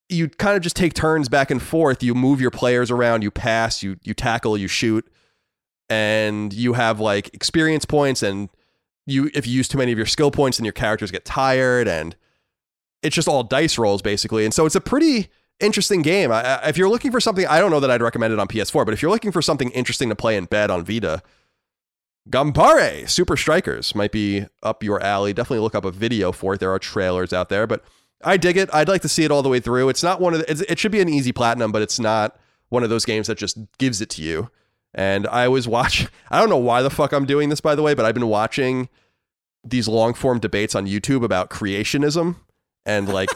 you kind of just take turns back and forth. You move your players around, you pass, you you tackle, you shoot, and you have like experience points. And you, if you use too many of your skill points, then your characters get tired, and it's just all dice rolls basically. And so it's a pretty interesting game. I, if you're looking for something, I don't know that I'd recommend it on PS4, but if you're looking for something interesting to play in bed on Vita, Gambare Super Strikers might be up your alley. Definitely look up a video for it. There are trailers out there, but I dig it. I'd like to see it all the way through. It's not one of the, it should be an easy platinum, but it's not one of those games that just gives it to you. And I always watch. I don't know why the fuck I'm doing this, by the way, but I've been watching these long form debates on YouTube about creationism and like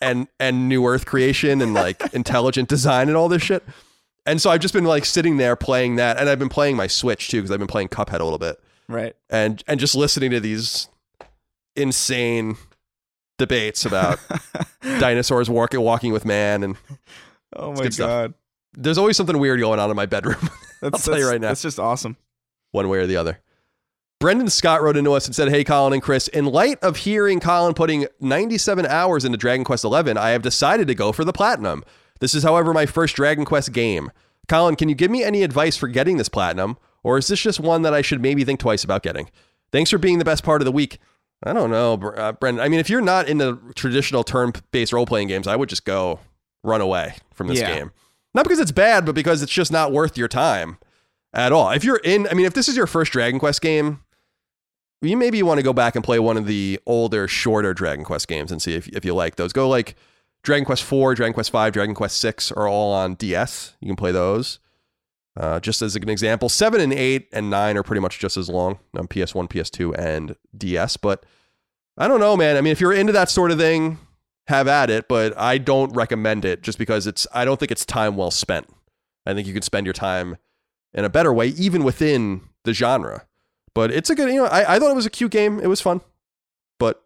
and and new Earth creation and like intelligent design and all this shit. And so I've just been like sitting there playing that, and I've been playing my Switch too because I've been playing Cuphead a little bit Right. and and just listening to these insane debates about dinosaurs walking walking with man and Oh my good stuff. god. there's always something weird going on in my bedroom That's, tell you right now. That's just awesome. one way or the other brendan scott wrote into us and said hey colin and chris in light of hearing colin putting 97 hours into dragon quest XI, i have decided to go for the platinum this is however my first dragon quest game colin can you give me any advice for getting this platinum or is this just one that i should maybe think twice about getting thanks for being the best part of the week I don't know, uh, Brendan. I mean, if you're not into traditional turn-based role-playing games, I would just go run away from this Yeah. game. Not because it's bad, but because it's just not worth your time at all. If you're in, I mean, if this is your first Dragon Quest game, you maybe want to go back and play one of the older, shorter Dragon Quest games and see if, if you like those. Go like Dragon Quest 4, Dragon Quest 5, Dragon Quest 6 are all on DS. You can play those. Uh, just as an example, 7 and 8 and 9 are pretty much just as long on PS1, PS2, and DS. But I don't know, man. I mean, if you're into that sort of thing, have at it. But I don't recommend it just because it's, I don't think it's time well spent. I think you could spend your time in a better way, even within the genre. But it's a good, you know, I, I thought it was a cute game. It was fun. But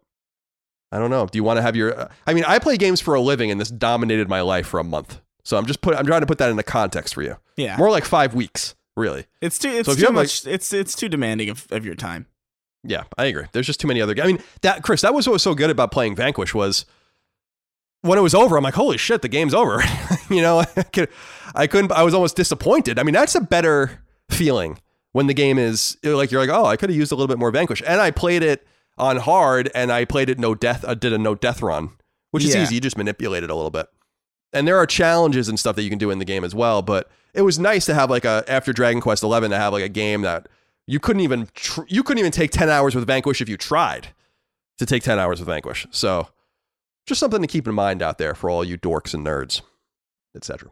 I don't know. Do you want to have your, I mean, I play games for a living and this dominated my life for a month. So I'm just put, I'm trying to put that into context for you. Yeah. More like five weeks, really. It's too it's So too have, like- much it's it's too demanding of, of your time. Yeah, I agree. There's just too many other. I mean, that Chris, that was what was so good about playing Vanquish was when it was over. I'm like, holy shit, the game's over. you know, I, could, I couldn't. I was almost disappointed. I mean, that's a better feeling when the game is like you're like, oh, I could have used a little bit more Vanquish, and I played it on hard, and I played it no death. I did a no death run, which is Yeah. easy. You just manipulate it a little bit. and there are challenges and stuff that you can do in the game as well. But it was nice to have like a after Dragon Quest Eleven to have like a game that you couldn't even tr- you couldn't even take ten hours with Vanquish if you tried to take ten hours with Vanquish. So just something to keep in mind out there for all you dorks and nerds, etc.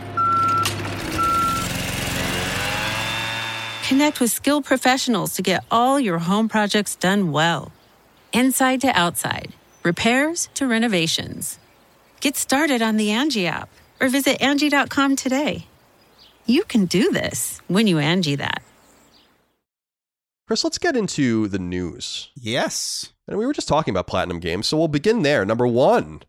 Connect with skilled professionals to get all your home projects done well. Inside to outside, repairs to renovations. Get started on the Angi app or visit Angi.com today. You can do this when you Angi that. Chris, let's get into the news. Yes. And we were just talking about Platinum Games, so we'll begin there. Number one,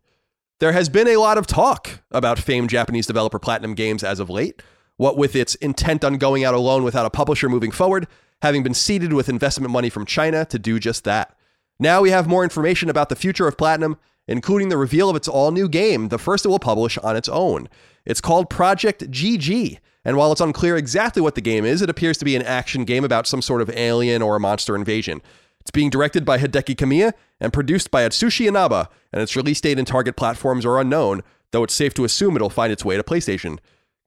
there has been a lot of talk about famed Japanese developer Platinum Games as of late. What with its intent on going out alone without a publisher moving forward, having been seeded with investment money from China to do just that. Now we have more information about the future of Platinum, including the reveal of its all new game, the first it will publish on its own. It's called Project GG, and while it's unclear exactly what the game is, it appears to be an action game about some sort of alien or a monster invasion. It's being directed by Hideki Kamiya and produced by Atsushi Inaba, and its release date and target platforms are unknown, though it's safe to assume it'll find its way to PlayStation.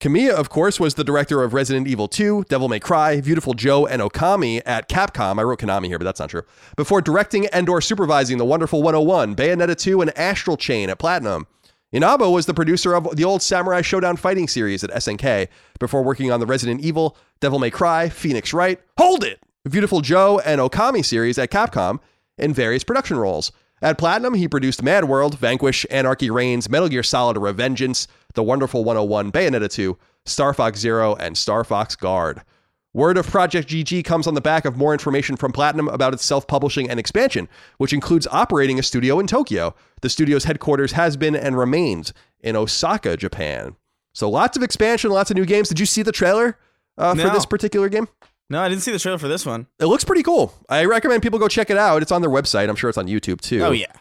Kamiya, of course, was the director of Resident Evil 2, Devil May Cry, Beautiful Joe, and Okami at Capcom. I wrote Konami here, but that's not true. Before directing and or supervising The Wonderful 101, Bayonetta 2, and Astral Chain at Platinum. Inaba was the producer of the old Samurai Shodown fighting series at SNK before working on the Resident Evil, Devil May Cry, Phoenix Wright, Hold It, Beautiful Joe, and Okami series at Capcom in various production roles. At Platinum, he produced MadWorld, Vanquish, Anarchy Reigns, Metal Gear Solid Revengeance, The Wonderful 101, Bayonetta 2, Star Fox Zero, and Star Fox Guard. Word of Project GG comes on the back of more information from Platinum about its self publishing and expansion, which includes operating a studio in Tokyo. The studio's headquarters has been and remains in Osaka, Japan. So lots of expansion, lots of new games. Did you see the trailer uh, for this particular game? No, I didn't see the trailer for this one. It looks pretty cool. I recommend people go check it out. It's on their website. I'm sure it's on YouTube too. Oh yeah.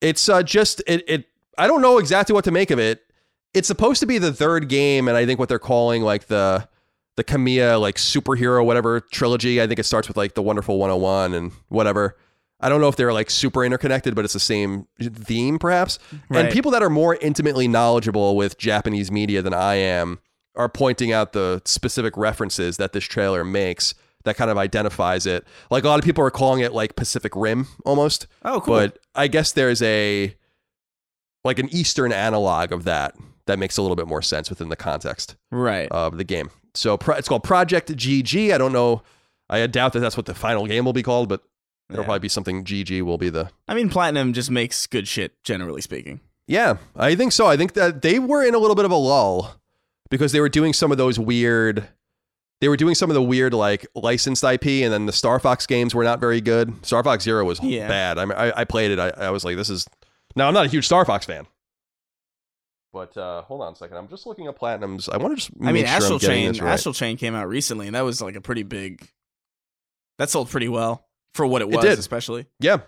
It's uh, just it, it. I don't know exactly what to make of it. It's supposed to be the third game, and I think what they're calling like the the Kamiya like superhero whatever trilogy. I think it starts with like the Wonderful 101 and whatever. I don't know if they're like super interconnected, but it's the same theme perhaps. And people that are more intimately knowledgeable with Japanese media than I am are pointing out the specific references that this trailer makes that kind of identifies it. Like a lot of people are calling it like Pacific Rim almost. Oh, cool. But I guess there's a like an Eastern analog of that that makes a little bit more sense within the context right. of the game. So pro- it's called Project GG. I don't know. I doubt that that's what the final game will be called, but it'll Yeah. probably be something GG will be the. I mean, Platinum just makes good shit, generally speaking. Yeah, I think so. I think that they were in a little bit of a lull because they were doing some of those weird. They were doing some of the weird like licensed IP, and then the Star Fox games were not very good. Star Fox Zero was Yeah. bad. I, mean, I I played it. I, I was like, this is. Now I'm not a huge Star Fox fan. But uh, hold on a second. I'm just looking at platinums. I want to just. I mean, make sure Astral Chain. right. Astral Chain came out recently, and that was like a pretty big. That sold pretty well for what it It was, did. especially. Yeah.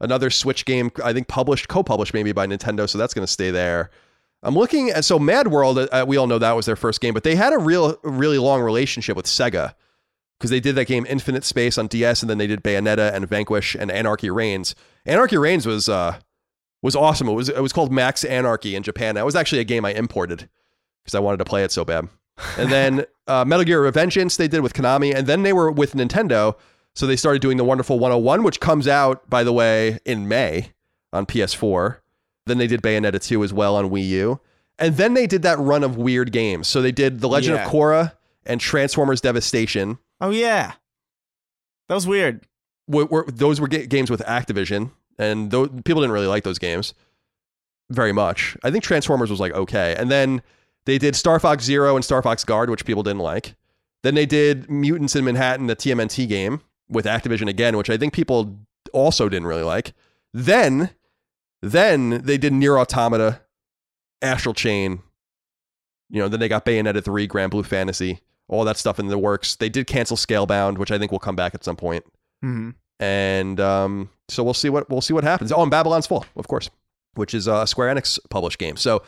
Another Switch game, I think published, co published maybe by Nintendo, so that's going to stay there. I'm looking at, so MadWorld, uh, we all know that was their first game, but they had a real, really long relationship with Sega because they did that game Infinite Space on DS, and then they did Bayonetta and Vanquish and Anarchy Reigns. Anarchy Reigns was uh was awesome. It was it was called Max Anarchy in Japan. That was actually a game I imported because I wanted to play it so bad. And then uh, Metal Gear Revengeance they did with Konami, and then they were with Nintendo. So they started doing the Wonderful 101, which comes out, by the way, in May on PS4. Then they did Bayonetta 2 as well on Wii U. And then they did that run of weird games. So they did The Legend Yeah. of Korra and Transformers Devastation. Oh yeah, that was weird. Were, were, those were ga- games with Activision, and tho- people didn't really like those games very much. I think Transformers was like okay. And then they did Star Fox Zero and Star Fox Guard, which people didn't like. Then they did Mutants in Manhattan, the TMNT game with Activision again, which I think people also didn't really like. Then, then they did Nier Automata, Astral Chain. You know, then they got Bayonetta 3, Granblue Fantasy, all that stuff in the works. They did cancel Scalebound, which I think will come back at some point. hmm And um, so we'll see what we'll see what happens. Oh, and Babylon's Fall, of course, which is a Square Enix published game. So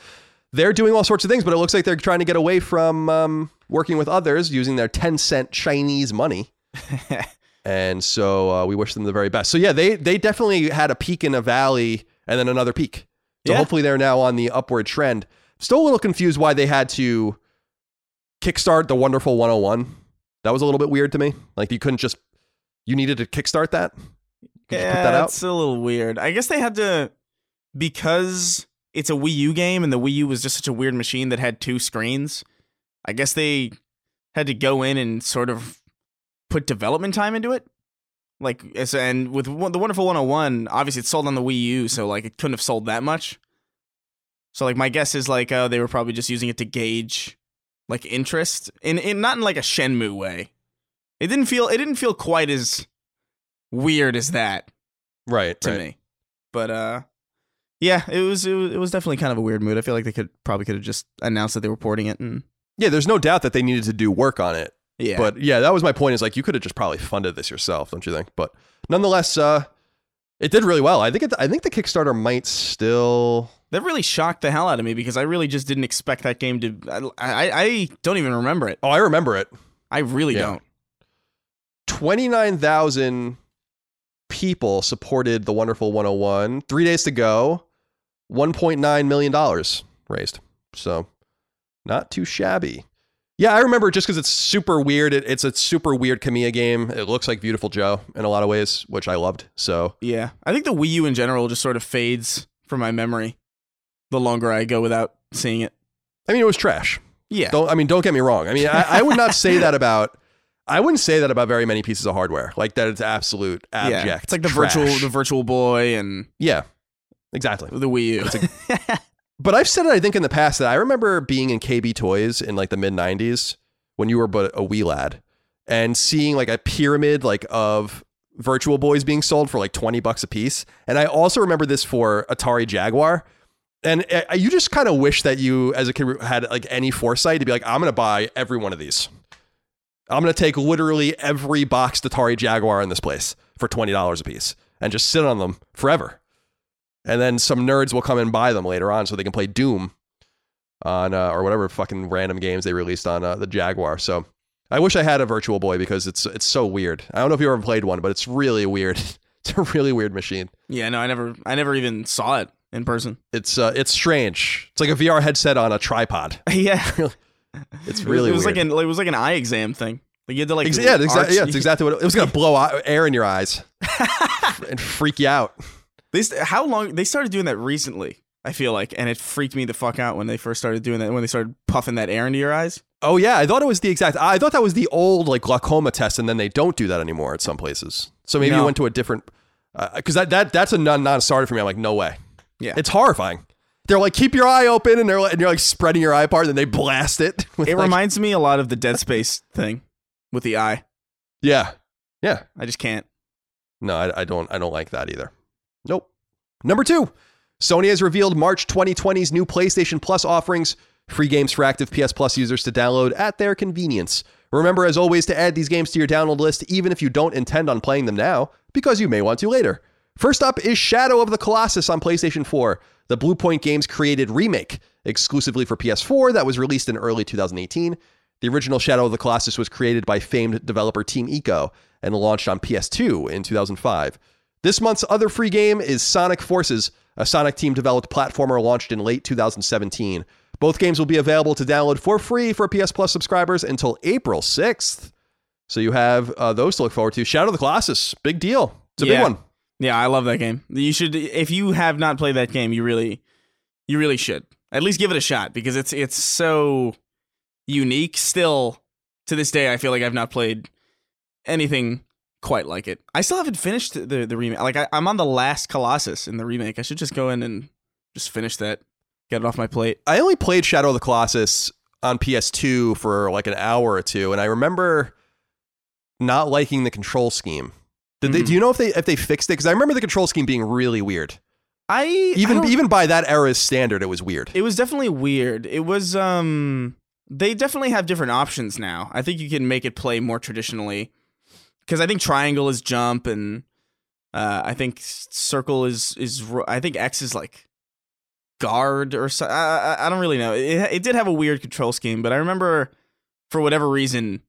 they're doing all sorts of things, but it looks like they're trying to get away from um, working with others using their Tencent Chinese money. and so uh, we wish them the very best. So yeah, they they definitely had a peak in a valley and then another peak. So Yeah. hopefully they're now on the upward trend. Still a little confused why they had to kickstart the Wonderful 101. That was a little bit weird to me. Like you couldn't just you needed to kickstart that. Could yeah, that it's a little weird. I guess they had to because it's a Wii U game and the Wii U was just such a weird machine that had two screens. I guess they had to go in and sort of put development time into it. Like and with the Wonderful 101, obviously it's sold on the Wii U, so like it couldn't have sold that much. So like my guess is like uh, they were probably just using it to gauge like interest in in not in like a Shenmue way. It didn't feel it didn't feel quite as weird as that Right. to right. me. But uh yeah, it was, it was it was definitely kind of a weird mood. I feel like they could probably could have just announced that they were porting it and Yeah, there's no doubt that they needed to do work on it. Yeah. But yeah, that was my point. Is like you could have just probably funded this yourself, don't you think? But nonetheless, uh, it did really well. I think it, I think the Kickstarter might still. that really shocked the hell out of me because I really just didn't expect that game to I I, I don't even remember it. Oh, I remember it. I really Yeah. don't. Twenty nine thousand people supported the Wonderful 101. Three days to go. One point nine million dollars raised. So not too shabby. Yeah, I remember just because it's super weird. It, it's a super weird Kamiya game. It looks like Beautiful Joe in a lot of ways, which I loved. So Yeah. I think the Wii U in general just sort of fades from my memory the longer I go without seeing it. I mean, it was trash. Yeah. Don't I mean? Don't get me wrong. I mean, I, I would not say that about. I wouldn't say that about very many pieces of hardware. Like that, it's absolute abject. yeah. It's like the trash. virtual the virtual boy and Yeah, exactly. the Wii U. But I've said it. I think in the past that I remember being in KB Toys in like the mid '90s when you were but a wee lad, and seeing like a pyramid like of virtual boys being sold for like 20 bucks a piece. And I also remember this for Atari Jaguar. And you just kind of wish that you, as a kid, had like any foresight to be like, I'm going to buy every one of these. I'm going to take literally every boxed Atari Jaguar in this place for $20 a piece and just sit on them forever. And then some nerds will come and buy them later on so they can play Doom on, uh, or whatever fucking random games they released on uh, the Jaguar. So I wish I had a Virtual Boy because it's it's so weird. I don't know if you ever played one, but it's really weird. It's a really weird machine. yeah, no, I never I never even saw it in person. It's uh, it's strange. It's like a VR headset on a tripod. yeah. It's really it was weird. like an it was like an eye exam thing. Like you had to like Ex- yeah, exactly. Yeah, it's exactly what it, it was. Gonna blow air in your eyes and freak you out. They st- how long they started doing that recently? I feel like, and it freaked me the fuck out when they first started doing that. When they started puffing that air into your eyes. Oh yeah, I thought it was the exact. I thought that was the old like glaucoma test, and then they don't do that anymore at some places. So maybe you went to a different. Uh, because that that that's a non non starter for me. I'm like, no way. Yeah, It's horrifying. They're like, keep your eye open, and they're like, and you're like spreading your eye apart, and then they blast it. with, it like- reminds me a lot of the Dead Space thing with the eye. Yeah, yeah. I just can't. No, I, I don't. I don't like that either. Nope. Number two, Sony has revealed March 2020's new PlayStation Plus offerings. Free games for active PS Plus users to download at their convenience. Remember, as always, to add these games to your download list, even if you don't intend on playing them now, because you may want to later. First up is Shadow of the Colossus on PlayStation 4, the Bluepoint Games created remake exclusively for PS4 that was released in early 2018. The original Shadow of the Colossus was created by famed developer Team Ico and launched on PS2 in 2005. This month's other free game is Sonic Forces, a Sonic team developed platformer launched in late 2017. Both games will be available to download for free for PS Plus subscribers until April 6th. So you have uh, those to look forward to. Shadow of the Colossus, big deal. It's a Yeah. big one. Yeah, I love that game. You should if you have not played that game, you really you really should. At least give it a shot because it's it's so unique still to this day I feel like I've not played anything quite like it. I still haven't finished the the remake. Like I, I'm on the last Colossus in the remake. I should just go in and just finish that. Get it off my plate. I only played Shadow of the Colossus on PS2 for like an hour or two, and I remember not liking the control scheme. Did they? Mhm. Do you know if they if they fixed it? Because I remember the control scheme being really weird. I Even I even by that era's standard, it was weird. It was definitely weird. It was um they definitely have different options now. I think you can make it play more traditionally cuz I think triangle is jump and uh I think circle is is I think X is like guard or so I, I I don't really know. It it did have a weird control scheme, but I remember for whatever reason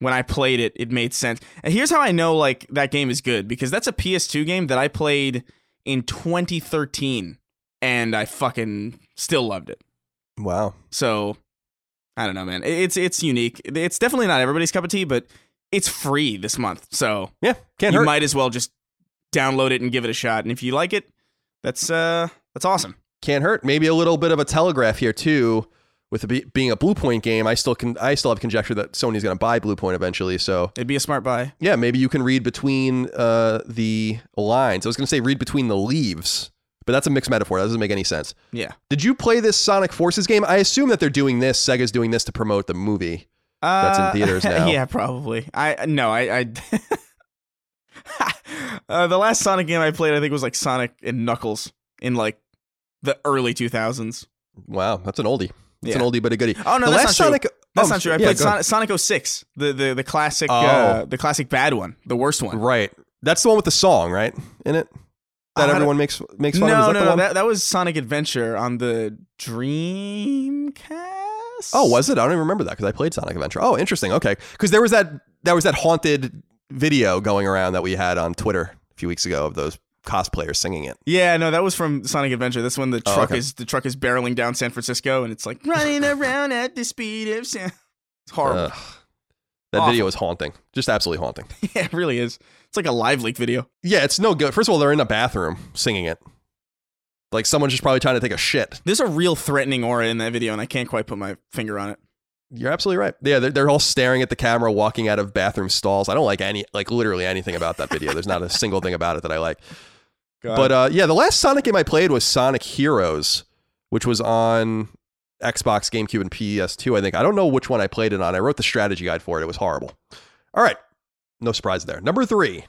when I played it, it made sense. And here's how I know like that game is good because that's a PS2 game that I played in 2013 and I fucking still loved it. wow. So I don't know, man. It's it's unique. It's definitely not everybody's cup of tea, but it's free this month, so Yeah, can't you hurt. might as well just download it and give it a shot. And if you like it, that's uh that's awesome. can't hurt. Maybe a little bit of a telegraph here too. With it being a Bluepoint game, I still can I still have conjecture that Sony's going to buy Bluepoint eventually. So It'd be a smart buy. yeah, maybe you can read between uh, the lines. I was going to say read between the leaves, but that's a mixed metaphor. That doesn't make any sense. Yeah. Did you play this Sonic Forces game? I assume that they're doing this. Sega's doing this to promote the movie. That's in Uh, theaters now. yeah, probably. I no, I. I uh, the last Sonic game I played, I think, was like Sonic and Knuckles in like the early 2000s. Wow, that's an oldie. It's an oldie but a goodie. Oh no, the that's last not Sonic. true. That's oh, not true. I yeah, played. Sonic, Sonic 06, the the the classic, Oh. uh, the classic bad one, the worst one. Right, that's the one with the song, right? In it, that everyone makes makes fun no, of. Is that no, no. That, that was Sonic Adventure on the Dreamcast. Oh, was it? I don't even remember that because I played Sonic Adventure. Oh, interesting. Okay, because there was that there was that haunted video going around that we had on Twitter a few weeks ago of those cosplayers singing it. Yeah, no, that was from Sonic Adventure. That's when the Oh, truck okay. is the truck is barreling down San Francisco, and it's like running around at the speed of sound. It's horrible. Ugh. that Awful. video was haunting, just absolutely haunting. yeah, it really is. It's like a LiveLeak video. Yeah, it's no good. First of all, they're in a bathroom singing it. Like someone's just probably trying to take a shit. There's a real threatening aura in that video, and I can't quite put my finger on it. You're absolutely right. Yeah, they're, they're all staring at the camera, walking out of bathroom stalls. I don't like any, like literally anything about that video. There's not a single thing about it that I like. But uh, yeah, the last Sonic game I played was Sonic Heroes, which was on Xbox, GameCube, and PS2. I think I don't know which one I played it on. I wrote the strategy guide for it. It was horrible. All right, no surprise there. Number three,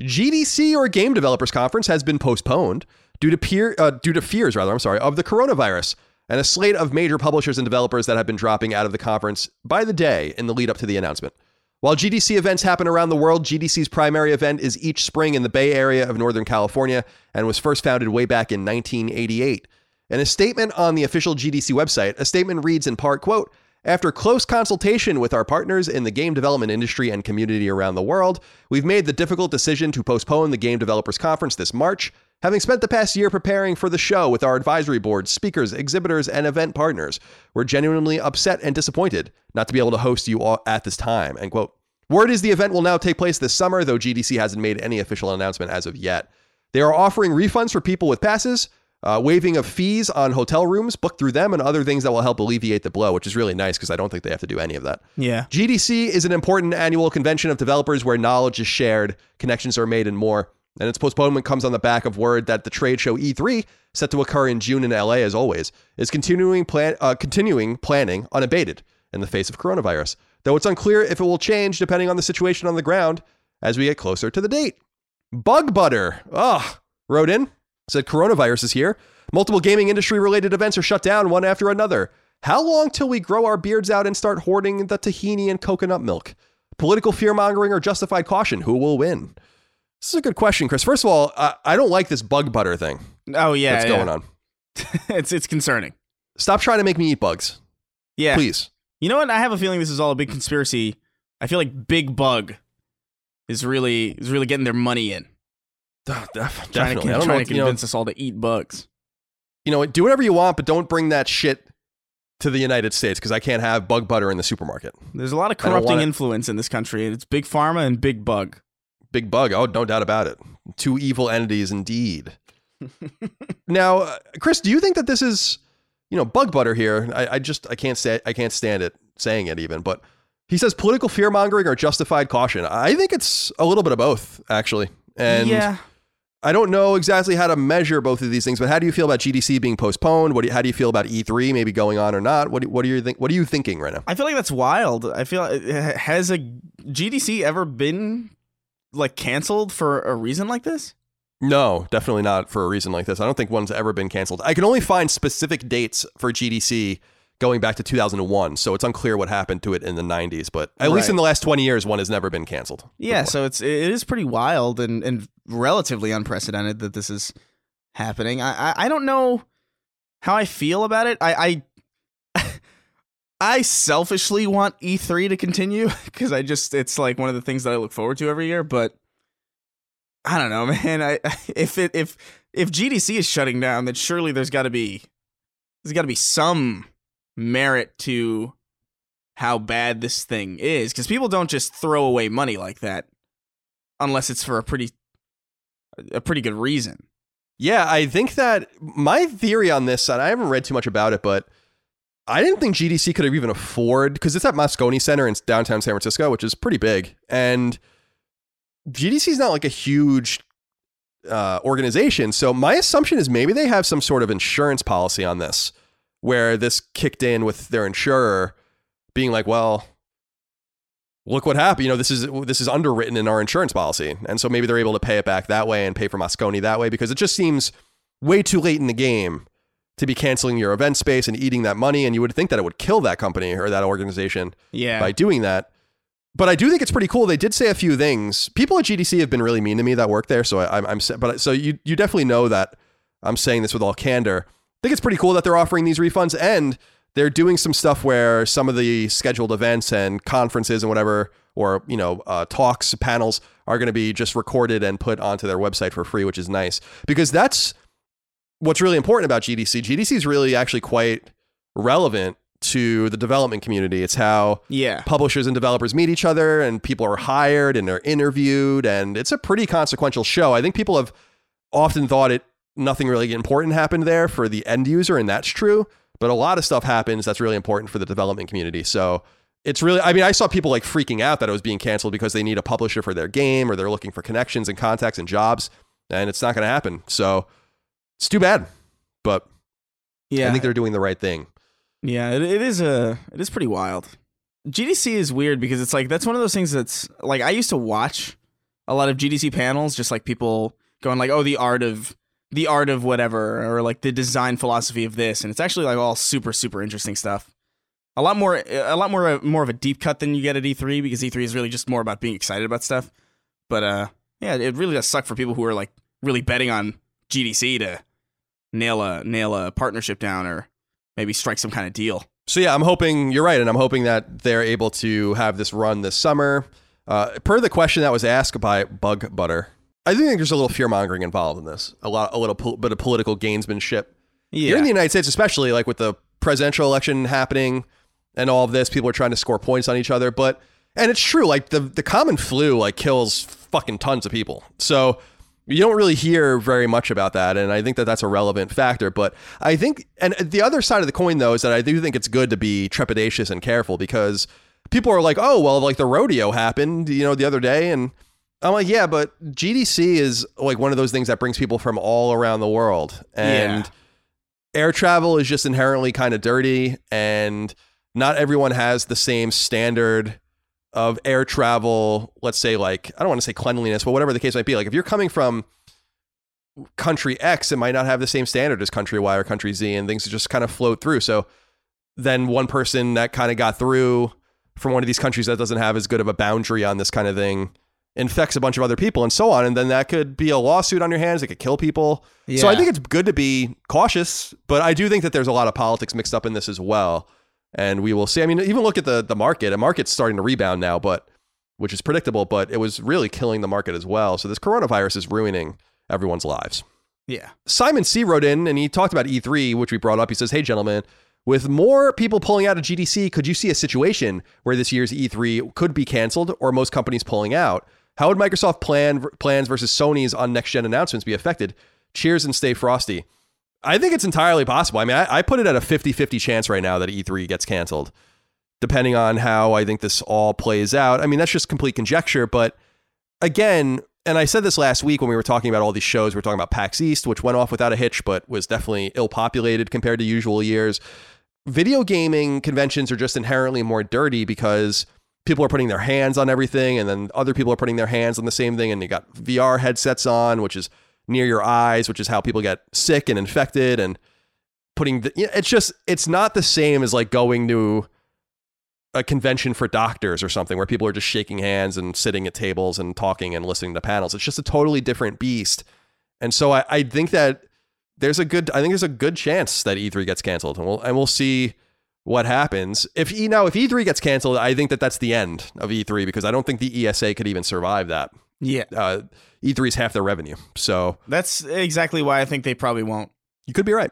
GDC or Game Developers Conference has been postponed due to peer, uh, due to fears rather. I'm sorry of the coronavirus and a slate of major publishers and developers that have been dropping out of the conference by the day in the lead up to the announcement. While GDC events happen around the world, GDC's primary event is each spring in the Bay Area of Northern California and was first founded way back in 1988. In a statement on the official GDC website, a statement reads in part, quote, after close consultation with our partners in the game development industry and community around the world, we've made the difficult decision to postpone the Game Developers Conference this March. Having spent the past year preparing for the show with our advisory board, speakers, exhibitors, and event partners, we're genuinely upset and disappointed not to be able to host you all at this time. End quote. Word is the event will now take place this summer, though GDC hasn't made any official announcement as of yet. They are offering refunds for people with passes, uh, waiving of fees on hotel rooms booked through them, and other things that will help alleviate the blow, which is really nice because I don't think they have to do any of that. Yeah. GDC is an important annual convention of developers where knowledge is shared, connections are made, and more. And its postponement comes on the back of word that the trade show E3, set to occur in June in LA as always, is continuing plan uh, continuing planning unabated in the face of coronavirus. Though it's unclear if it will change depending on the situation on the ground as we get closer to the date. Bug Butter, ugh, wrote in, said coronavirus is here. Multiple gaming industry related events are shut down one after another. How long till we grow our beards out and start hoarding the tahini and coconut milk? Political fear mongering or justified caution? Who will win? This is a good question, Chris. First of all, I, I don't like this bug butter thing Oh yeah. that's yeah. going on. it's it's concerning. Stop trying to make me eat bugs, Yeah. please. You know what? I have a feeling this is all a big conspiracy. I feel like Big Bug is really is really getting their money in. Oh, def- Trying definitely. to, I don't know, trying what- to you know, convince us all to eat bugs. you know, do whatever you want, but don't bring that shit to the United States because I can't have bug butter in the supermarket. There's a lot of corrupting influence in this country. It's Big Pharma and Big Bug. Big bug. Oh, no doubt about it. Two evil entities indeed. now, uh, Chris, do you think that this is, you know, bug butter here? I, I just I can't say I can't stand it saying it even, but he says political fear mongering or justified caution. I think it's a little bit of both, actually. And yeah, I don't know exactly how to measure both of these things, but how do you feel about GDC being postponed? What do you, how do you feel about E3 maybe going on or not? What do, what do you think? What are you thinking right now? I feel like that's wild. I feel has a GDC ever been like canceled for a reason like this? No, definitely not for a reason like this. I don't think one's ever been canceled. I can only find specific dates for GDC going back to 2001, so it's unclear what happened to it in the 90s. But at least in the last 20 years, one has never been canceled. Yeah, before. so it's it is pretty wild and and relatively unprecedented that this is happening. I I, I don't know how I feel about it. I I I selfishly want E3 to continue because I just it's like one of the things that I look forward to every year. But I don't know, man. I if it if if GDC is shutting down, then surely there's got to be there's got to be some merit to how bad this thing is because people don't just throw away money like that unless it's for a pretty a pretty good reason. Yeah, I think that my theory on this, and I haven't read too much about it, but I didn't think GDC could have even afford because it's at Moscone Center in downtown San Francisco, which is pretty big, and GDC is not like a huge uh, organization. So my assumption is maybe they have some sort of insurance policy on this, where this kicked in with their insurer being like, well. Look what happened. You know, this is this is underwritten in our insurance policy, and so maybe they're able to pay it back that way and pay for Moscone that way because it just seems way too late in the game to be canceling your event space and eating that money. And you would think that it would kill that company or that organization Yeah. by doing that. But I do think it's pretty cool. They did say a few things. People at GDC have been really mean to me that work there, so I, I'm, I'm. But so you you definitely know that I'm saying this with all candor. I think it's pretty cool that they're offering these refunds and they're doing some stuff where some of the scheduled events and conferences and whatever, or you know, uh, talks, panels are going to be just recorded and put onto their website for free, which is nice because that's what's really important about GDC. GDC is really actually quite relevant to the development community. It's how Yeah. publishers and developers meet each other and people are hired and they're interviewed and it's a pretty consequential show. I think people have often thought it nothing really important happened there for the end user and that's true, but a lot of stuff happens that's really important for the development community. So it's really I mean I saw people like freaking out that it was being canceled because they need a publisher for their game or they're looking for connections and contacts and jobs and it's not going to happen. So it's too bad. But Yeah. I think they're doing the right thing. Yeah, it, it is a it is pretty wild. GDC is weird because it's like that's one of those things that's like I used to watch a lot of GDC panels, just like people going like, "Oh, the art of the art of whatever," or like the design philosophy of this, and it's actually like all super super interesting stuff. A lot more, a lot more, more of a deep cut than you get at E3 because E3 is really just more about being excited about stuff. But uh, yeah, it really does suck for people who are like really betting on GDC to nail a nail a partnership down or maybe strike some kind of deal. So yeah, I'm hoping you're right, and I'm hoping that they're able to have this run this summer. Uh, per the question that was asked by Bug Butter, I do think there's a little fear mongering involved in this. A lot, a little pol- bit of political gainsmanship. Yeah. Here in the United States, especially like with the presidential election happening and all of this, people are trying to score points on each other. But and it's true, like the the common flu like kills fucking tons of people. So you don't really hear very much about that, and I think that that's a relevant factor. But I think, and the other side of the coin though is that I do think it's good to be trepidatious and careful because people are like, oh well, like the rodeo happened, you know, the other day, and I'm like, yeah, but GDC is like one of those things that brings people from all around the world, and air travel is just inherently kind of dirty, and not everyone has the same standard of air travel, let's say like I don't want to say cleanliness, but whatever the case might be. Like if you're coming from country X, it might not have the same standard as country Y or country Z, and things just kind of float through. So then one person that kind of got through from one of these countries that doesn't have as good of a boundary on this kind of thing infects a bunch of other people and so on. And then that could be a lawsuit on your hands. It could kill people. So I think it's good to be cautious, but I do think that there's a lot of politics mixed up in this as well. And we will see. I mean, even look at the the market. The market's starting to rebound now, but which is predictable, but it was really killing the market as well. So this coronavirus is ruining everyone's lives. Yeah. Simon C wrote in and he talked about E3, which we brought up. He says, Hey, gentlemen, with more people pulling out of GDC, could you see a situation where this year's E3 could be canceled or most companies pulling out? How would Microsoft plan plans versus Sony's on next gen announcements be affected? Cheers and stay frosty. I think it's entirely possible. I mean, I, I put it at a 50 50 chance right now that E3 gets canceled, depending on how I think this all plays out. I mean, that's just complete conjecture, but again, and I said this last week when we were talking about all these shows. We were talking about PAX East, which went off without a hitch, but was definitely ill populated compared to usual years. Video gaming conventions are just inherently more dirty because people are putting their hands on everything, and then other people are putting their hands on the same thing, and you got VR headsets on, which is near your eyes, which is how people get sick and infected, and putting the, it's just it's not the same as like going to a convention for doctors or something where people are just shaking hands and sitting at tables and talking and listening to panels. It's just a totally different beast. And so I, I think that there's a good I think there's a good chance that E3 gets canceled and we'll and we'll see what happens. If E now if E3 gets canceled, I think that that's the end of E3 because I don't think the ESA could even survive that. Yeah. Uh, E3 is half their revenue. So That's exactly why I think they probably won't. you could be right.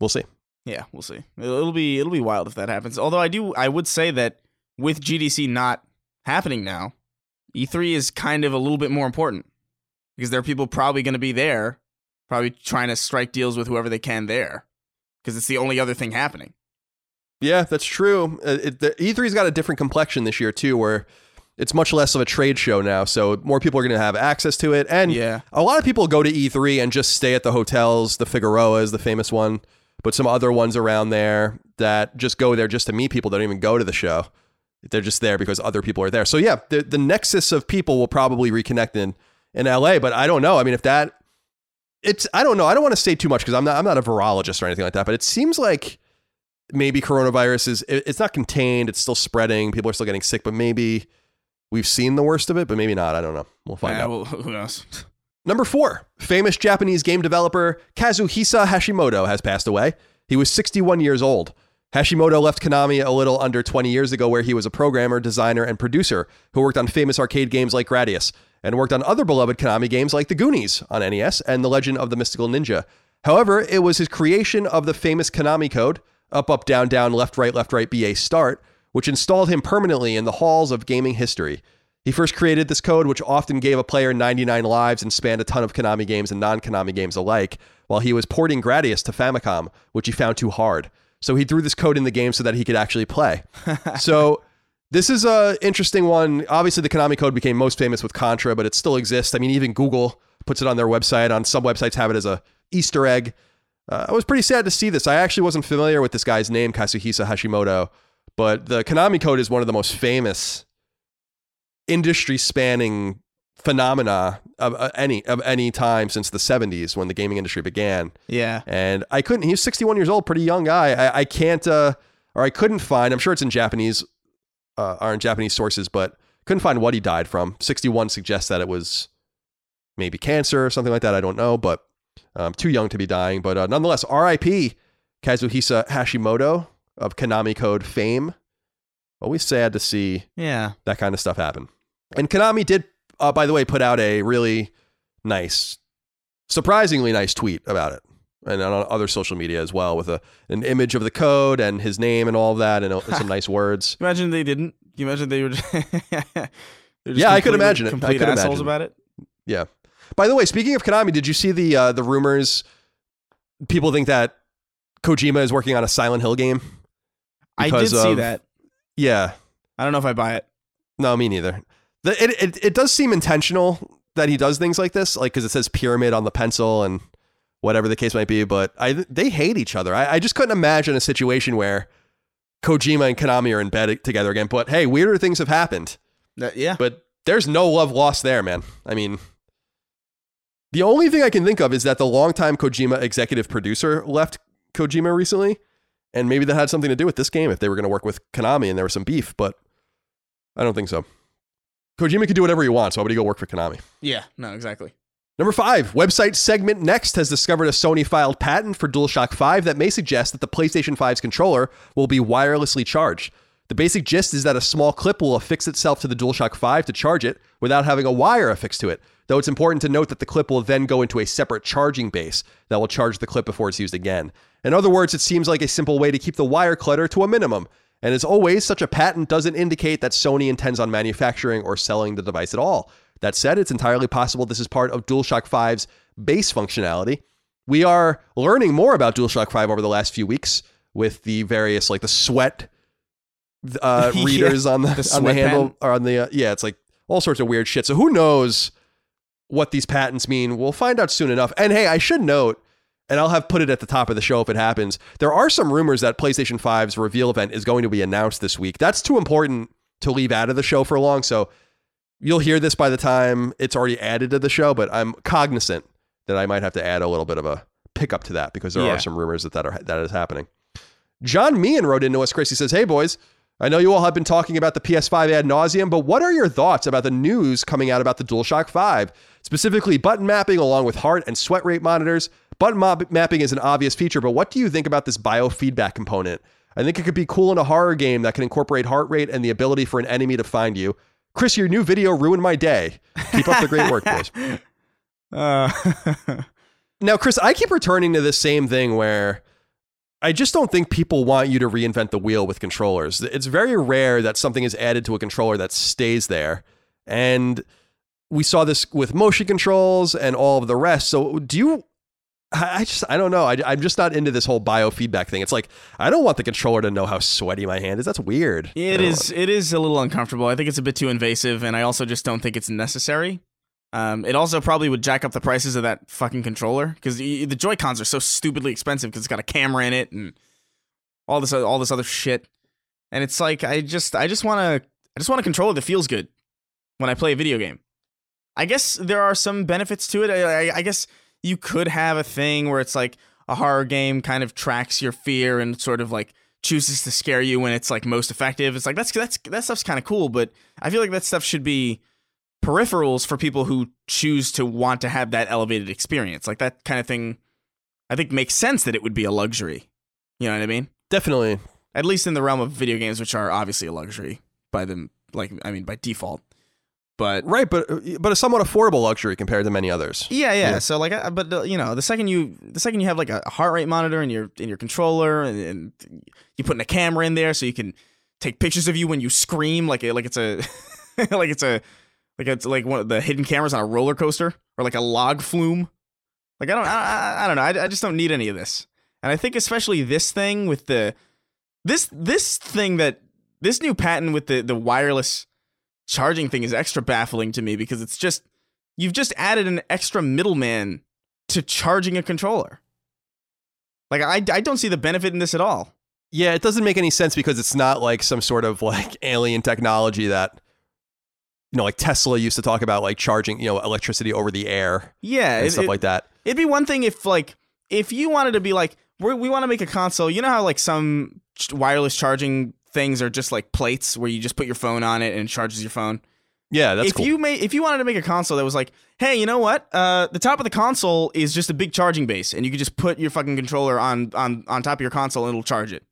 We'll see. Yeah, we'll see. It'll it'll be it'll be wild if that happens. Although I do I would say that with GDC not happening now, E3 is kind of a little bit more important because there are people probably going to be there, probably trying to strike deals with whoever they can there because it's the only other thing happening. Yeah, that's true. Uh, it, the E3's got a different complexion this year too, where it's much less of a trade show now. So more people are going to have access to it, and Yeah. a lot of people go to E3 and just stay at the hotels. The Figueroa is the famous one, but some other ones around there that just go there just to meet people. They don't even go to the show. They're just there because other people are there. So yeah, the the nexus of people will probably reconnect in in LA. But I don't know. I mean, if that it's I don't know. I don't want to say too much because I'm not I'm not a virologist or anything like that. But it seems like maybe coronavirus is it- it's not contained. It's still spreading. People are still getting sick. But maybe we've seen the worst of it. But maybe not. I don't know. We'll find Yeah, out. well, who knows? Number four, famous Japanese game developer Kazuhisa Hashimoto has passed away. He was 61 years old. Hashimoto left Konami a little under 20 years ago, where he was a programmer, designer, and producer who worked on famous arcade games like Gradius and worked on other beloved Konami games like The Goonies on NES and The Legend of the Mystical Ninja. However, it was his creation of the famous Konami code, up, up, down, down, left, right, left, right, BA start, which installed him permanently in the halls of gaming history. He first created this code, which often gave a player 99 lives and spanned a ton of Konami games and non Konami games alike, while he was porting Gradius to Famicom, which he found too hard. So he threw this code in the game so that he could actually play. so this is a interesting one. Obviously, the Konami code became most famous with Contra, but it still exists. I mean, even Google puts it on their website. On some websites, have it as a Easter egg. Uh, I was pretty sad to see this. I actually wasn't familiar with this guy's name, Kazuhisa Hashimoto, but the Konami code is one of the most famous industry spanning phenomena of uh, any of any time since the 70s when the gaming industry began. Yeah. and i couldn't he was 61 years old pretty young guy. I, I can't uh or i couldn't find i'm sure it's in japanese uh are in japanese sources but couldn't find what he died from. 61 suggests that it was maybe cancer or something like that i don't know but um, too young to be dying. But uh, nonetheless rip kazuhisa hashimoto of konami code fame always sad to see Yeah. that kind of stuff happen. And Konami did, uh, by the way, put out a really nice, surprisingly nice tweet about it, and on other social media as well, with a an image of the code and his name and all of that, and some nice words. Imagine they didn't. You imagine they were. just Yeah, I could imagine it. I Complete could assholes imagine. about it. Yeah. By the way, speaking of Konami, did you see the uh, the rumors? People think that Kojima is working on a Silent Hill game. I did see of- that. Yeah. I don't know if I buy it. No, me neither. The, it, it it does seem intentional that he does things like this, like because it says pyramid on the pencil and whatever the case might be. But I they hate each other. I, I just couldn't imagine a situation where Kojima and Konami are in bed together again. But hey, weirder things have happened. That- yeah. But there's no love lost there, man. I mean, the only thing I can think of is that the longtime Kojima executive producer left Kojima recently, and maybe that had something to do with this game if they were going to work with Konami and there was some beef. But I don't think so. Kojima could do whatever he wants. So why would he go work for Konami? yeah. No. Exactly. Number five, website SegmentNext has discovered a Sony filed patent for DualShock 5 that may suggest that the PlayStation 5's controller will be wirelessly charged. The basic gist is that a small clip will affix itself to the DualShock 5 to charge it without having a wire affixed to it. Though it's important to note that the clip will then go into a separate charging base that will charge the clip before it's used again. In other words, it seems like a simple way to keep the wire clutter to a minimum. And as always, such a patent doesn't indicate that Sony intends on manufacturing or selling the device at all. That said, it's entirely possible this is part of DualShock 5's base functionality. We are learning more about DualShock 5 over the last few weeks with the various, like the sweat uh, Yeah, readers on the, the on the handle pen. or on the uh, yeah, it's like all sorts of weird shit. So who knows what these patents mean? We'll find out soon enough. And hey, I should note, and I'll have put it at the top of the show if it happens. There are some rumors that PlayStation 5's reveal event is going to be announced this week. That's too important to leave out of the show for long. So you'll hear this by the time it's already added to the show. But I'm cognizant that I might have to add a little bit of a pickup to that because there Yeah. are some rumors that that, are, that is happening. John Meehan wrote into us, Chris. He says, Hey, boys, I know you all have been talking about the PS5 ad nauseum, but what are your thoughts about the news coming out about the DualShock 5? Specifically, button mapping along with heart and sweat rate monitors. Button mob- mapping is an obvious feature, but what do you think about this biofeedback component? I think it could be cool in a horror game that can incorporate heart rate and the ability for an enemy to find you. Chris, your new video ruined my day. Keep up the great work, boys. Uh, Now, Chris, I keep returning to this same thing where I just don't think people want you to reinvent the wheel with controllers. It's very rare that something is added to a controller that stays there. And we saw this with motion controls and all of the rest. So, do you? I just, I don't know. I, I'm just not into this whole biofeedback thing. It's like, I don't want the controller to know how sweaty my hand is. That's weird. It is. It is a little uncomfortable. I think it's a bit too invasive, and I also just don't think it's necessary. Um, it also probably would jack up the prices of that fucking controller because the Joy Cons are so stupidly expensive because it's got a camera in it and all this all this other shit. And it's like I just I just want to I just want a controller that feels good when I play a video game. I guess there are some benefits to it. I, I, I guess you could have a thing where it's like a horror game kind of tracks your fear and sort of like chooses to scare you when it's like most effective. It's like that's that's that stuff's kind of cool, but I feel like that stuff should be peripherals for people who choose to want to have that elevated experience. Like that kind of thing I think makes sense that it would be a luxury. You know what I mean? Definitely. At least in the realm of video games which are obviously a luxury by them like I mean by default. But Right, but but a somewhat affordable luxury compared to many others. Yeah, yeah. Yeah. So like, but uh, you know, the second you the second you have like a heart rate monitor in your in your controller, and, and you putting a camera in there so you can take pictures of you when you scream, like a, like it's a like it's a like it's like one of the hidden cameras on a roller coaster or like a log flume. Like I don't I, I, don't know. I, I just don't need any of this. And I think especially this thing with the this this thing that this new patent with the the wireless charging thing is extra baffling to me because it's just you've just added an extra middleman to charging a controller. Like I, I don't see the benefit in this at all. Yeah, it doesn't make any sense because it's not like some sort of like alien technology that you know, like Tesla used to talk about like charging, you know, electricity over the air Yeah, and it- stuff it- like that. It'd be one thing if like if you wanted to be like we're, we want to make a console. You know how like some wireless charging things are just like plates where you just put your phone on it and it charges your phone. Yeah, that's if cool. you made if you wanted to make a console that was like, hey, you know what? Uh, the top of the console is just a big charging base, and you could just put your fucking controller on on on top of your console and it'll charge it.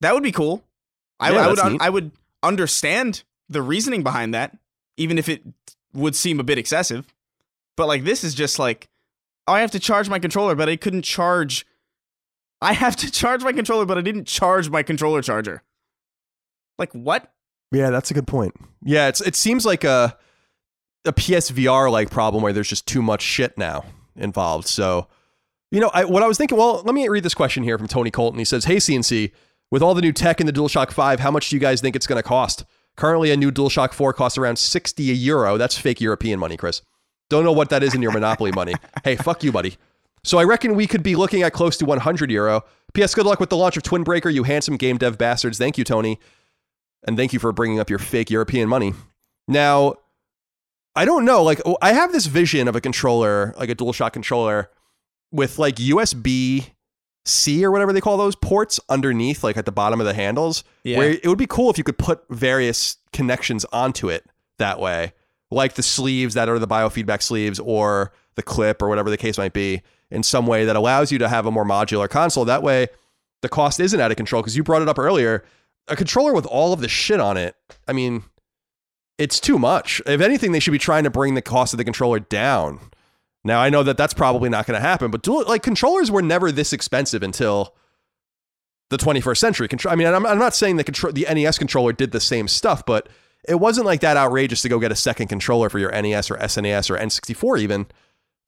That would be cool. I, Yeah, I would un- neat. I would understand the reasoning behind that, even if it would seem a bit excessive. But like this is just like, oh, I have to charge my controller, but I couldn't charge. I have to charge my controller, but I didn't charge my controller charger. Like what? yeah, that's a good point. Yeah, it's it seems like a a PSVR like problem where there's just too much shit now involved. So, you know, I, what I was thinking. Well, let me read this question here from Tony Colton. He says, "Hey CNC, with all the new tech in the DualShock Five, how much do you guys think it's going to cost? Currently, a new DualShock Four costs around sixty a euro. That's fake European money, Chris. Don't know what that is in your Monopoly money. Hey, fuck you, buddy. So I reckon we could be looking at close to 100 euro. P.S. Good luck with the launch of Twin Breaker, you handsome game dev bastards. Thank you, Tony. And thank you for bringing up your fake European money. Now, I don't know. Like, I have this vision of a controller, like a DualShock controller, with like USB C or whatever they call those ports underneath, like at the bottom of the handles. Yeah. Where it would be cool if you could put various connections onto it that way. like the sleeves that are the biofeedback sleeves or the clip or whatever the case might be in some way that allows you to have a more modular console. That way, the cost isn't out of control because you brought it up earlier. A controller with all of the shit on it, I mean, it's too much. If anything, they should be trying to bring the cost of the controller down. Now, I know that that's probably not going to happen, but dual, like controllers were never this expensive until the 21st century. I mean, I'm, I'm not saying the control, the NES controller did the same stuff, but it wasn't like that outrageous to go get a second controller for your NES or SNES or N64 even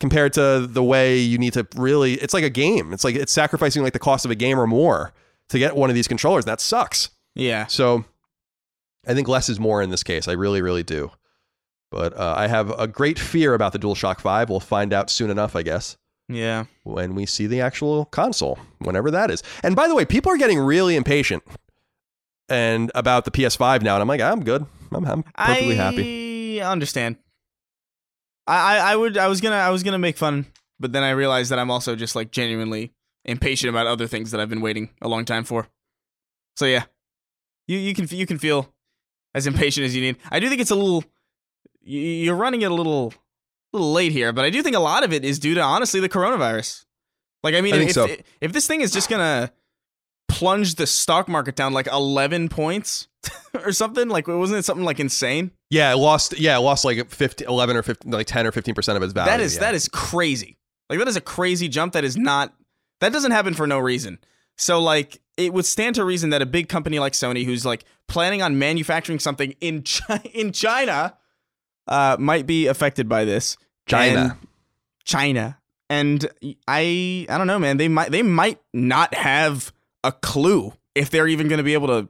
compared to the way you need to really it's like a game. It's like it's sacrificing like the cost of a game or more to get one of these controllers. That sucks. Yeah. So I think less is more in this case. I really, really do. But uh, I have a great fear about the DualShock 5. We'll find out soon enough, I guess. Yeah. When we see the actual console, whenever that is. And by the way, people are getting really impatient and about the PS5 now, and I'm like, I'm good. I'm, I'm perfectly I happy. understand. I, I I would I was gonna I was gonna make fun, but then I realized that I'm also just like genuinely impatient about other things that I've been waiting a long time for. So yeah, you you can you can feel as impatient as you need. I do think it's a little you're running it a little little late here, but I do think a lot of it is due to honestly the coronavirus. Like I mean, I if so. if this thing is just gonna plunge the stock market down like 11 points or something, like wasn't it something like insane? Yeah, it lost. Yeah, it lost like 50, 11 or 15, like 10 or 15% of its value. that is yeah. that is crazy. Like that is a crazy jump. That is not that doesn't happen for no reason. So like it would stand to reason that a big company like Sony, who's like planning on manufacturing something in Chi- in China, uh, might be affected by this. China. And- China, and I I don't know, man. They might they might not have a clue if they're even going to be able to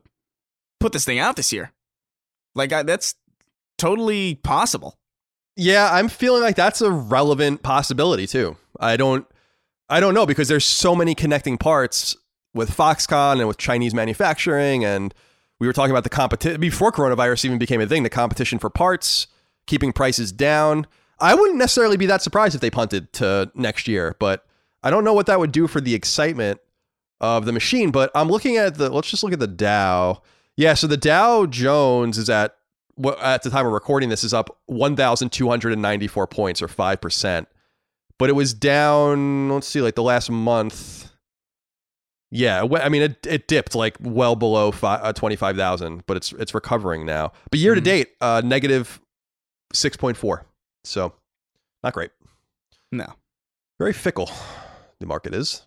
put this thing out this year. Like I, that's totally possible. Yeah, I'm feeling like that's a relevant possibility too. I don't I don't know because there's so many connecting parts with Foxconn and with Chinese manufacturing and we were talking about the competition before coronavirus even became a thing, the competition for parts, keeping prices down. I wouldn't necessarily be that surprised if they punted to next year, but I don't know what that would do for the excitement of the machine, but I'm looking at the let's just look at the Dow. Yeah, so the Dow Jones is at what at the time of recording this is up 1294 points or 5%. But it was down, let's see, like the last month. Yeah, I mean it it dipped like well below uh, 25,000, but it's it's recovering now. But year to Mhm. date, uh negative 6.4. So, not great. No. Very fickle the market is.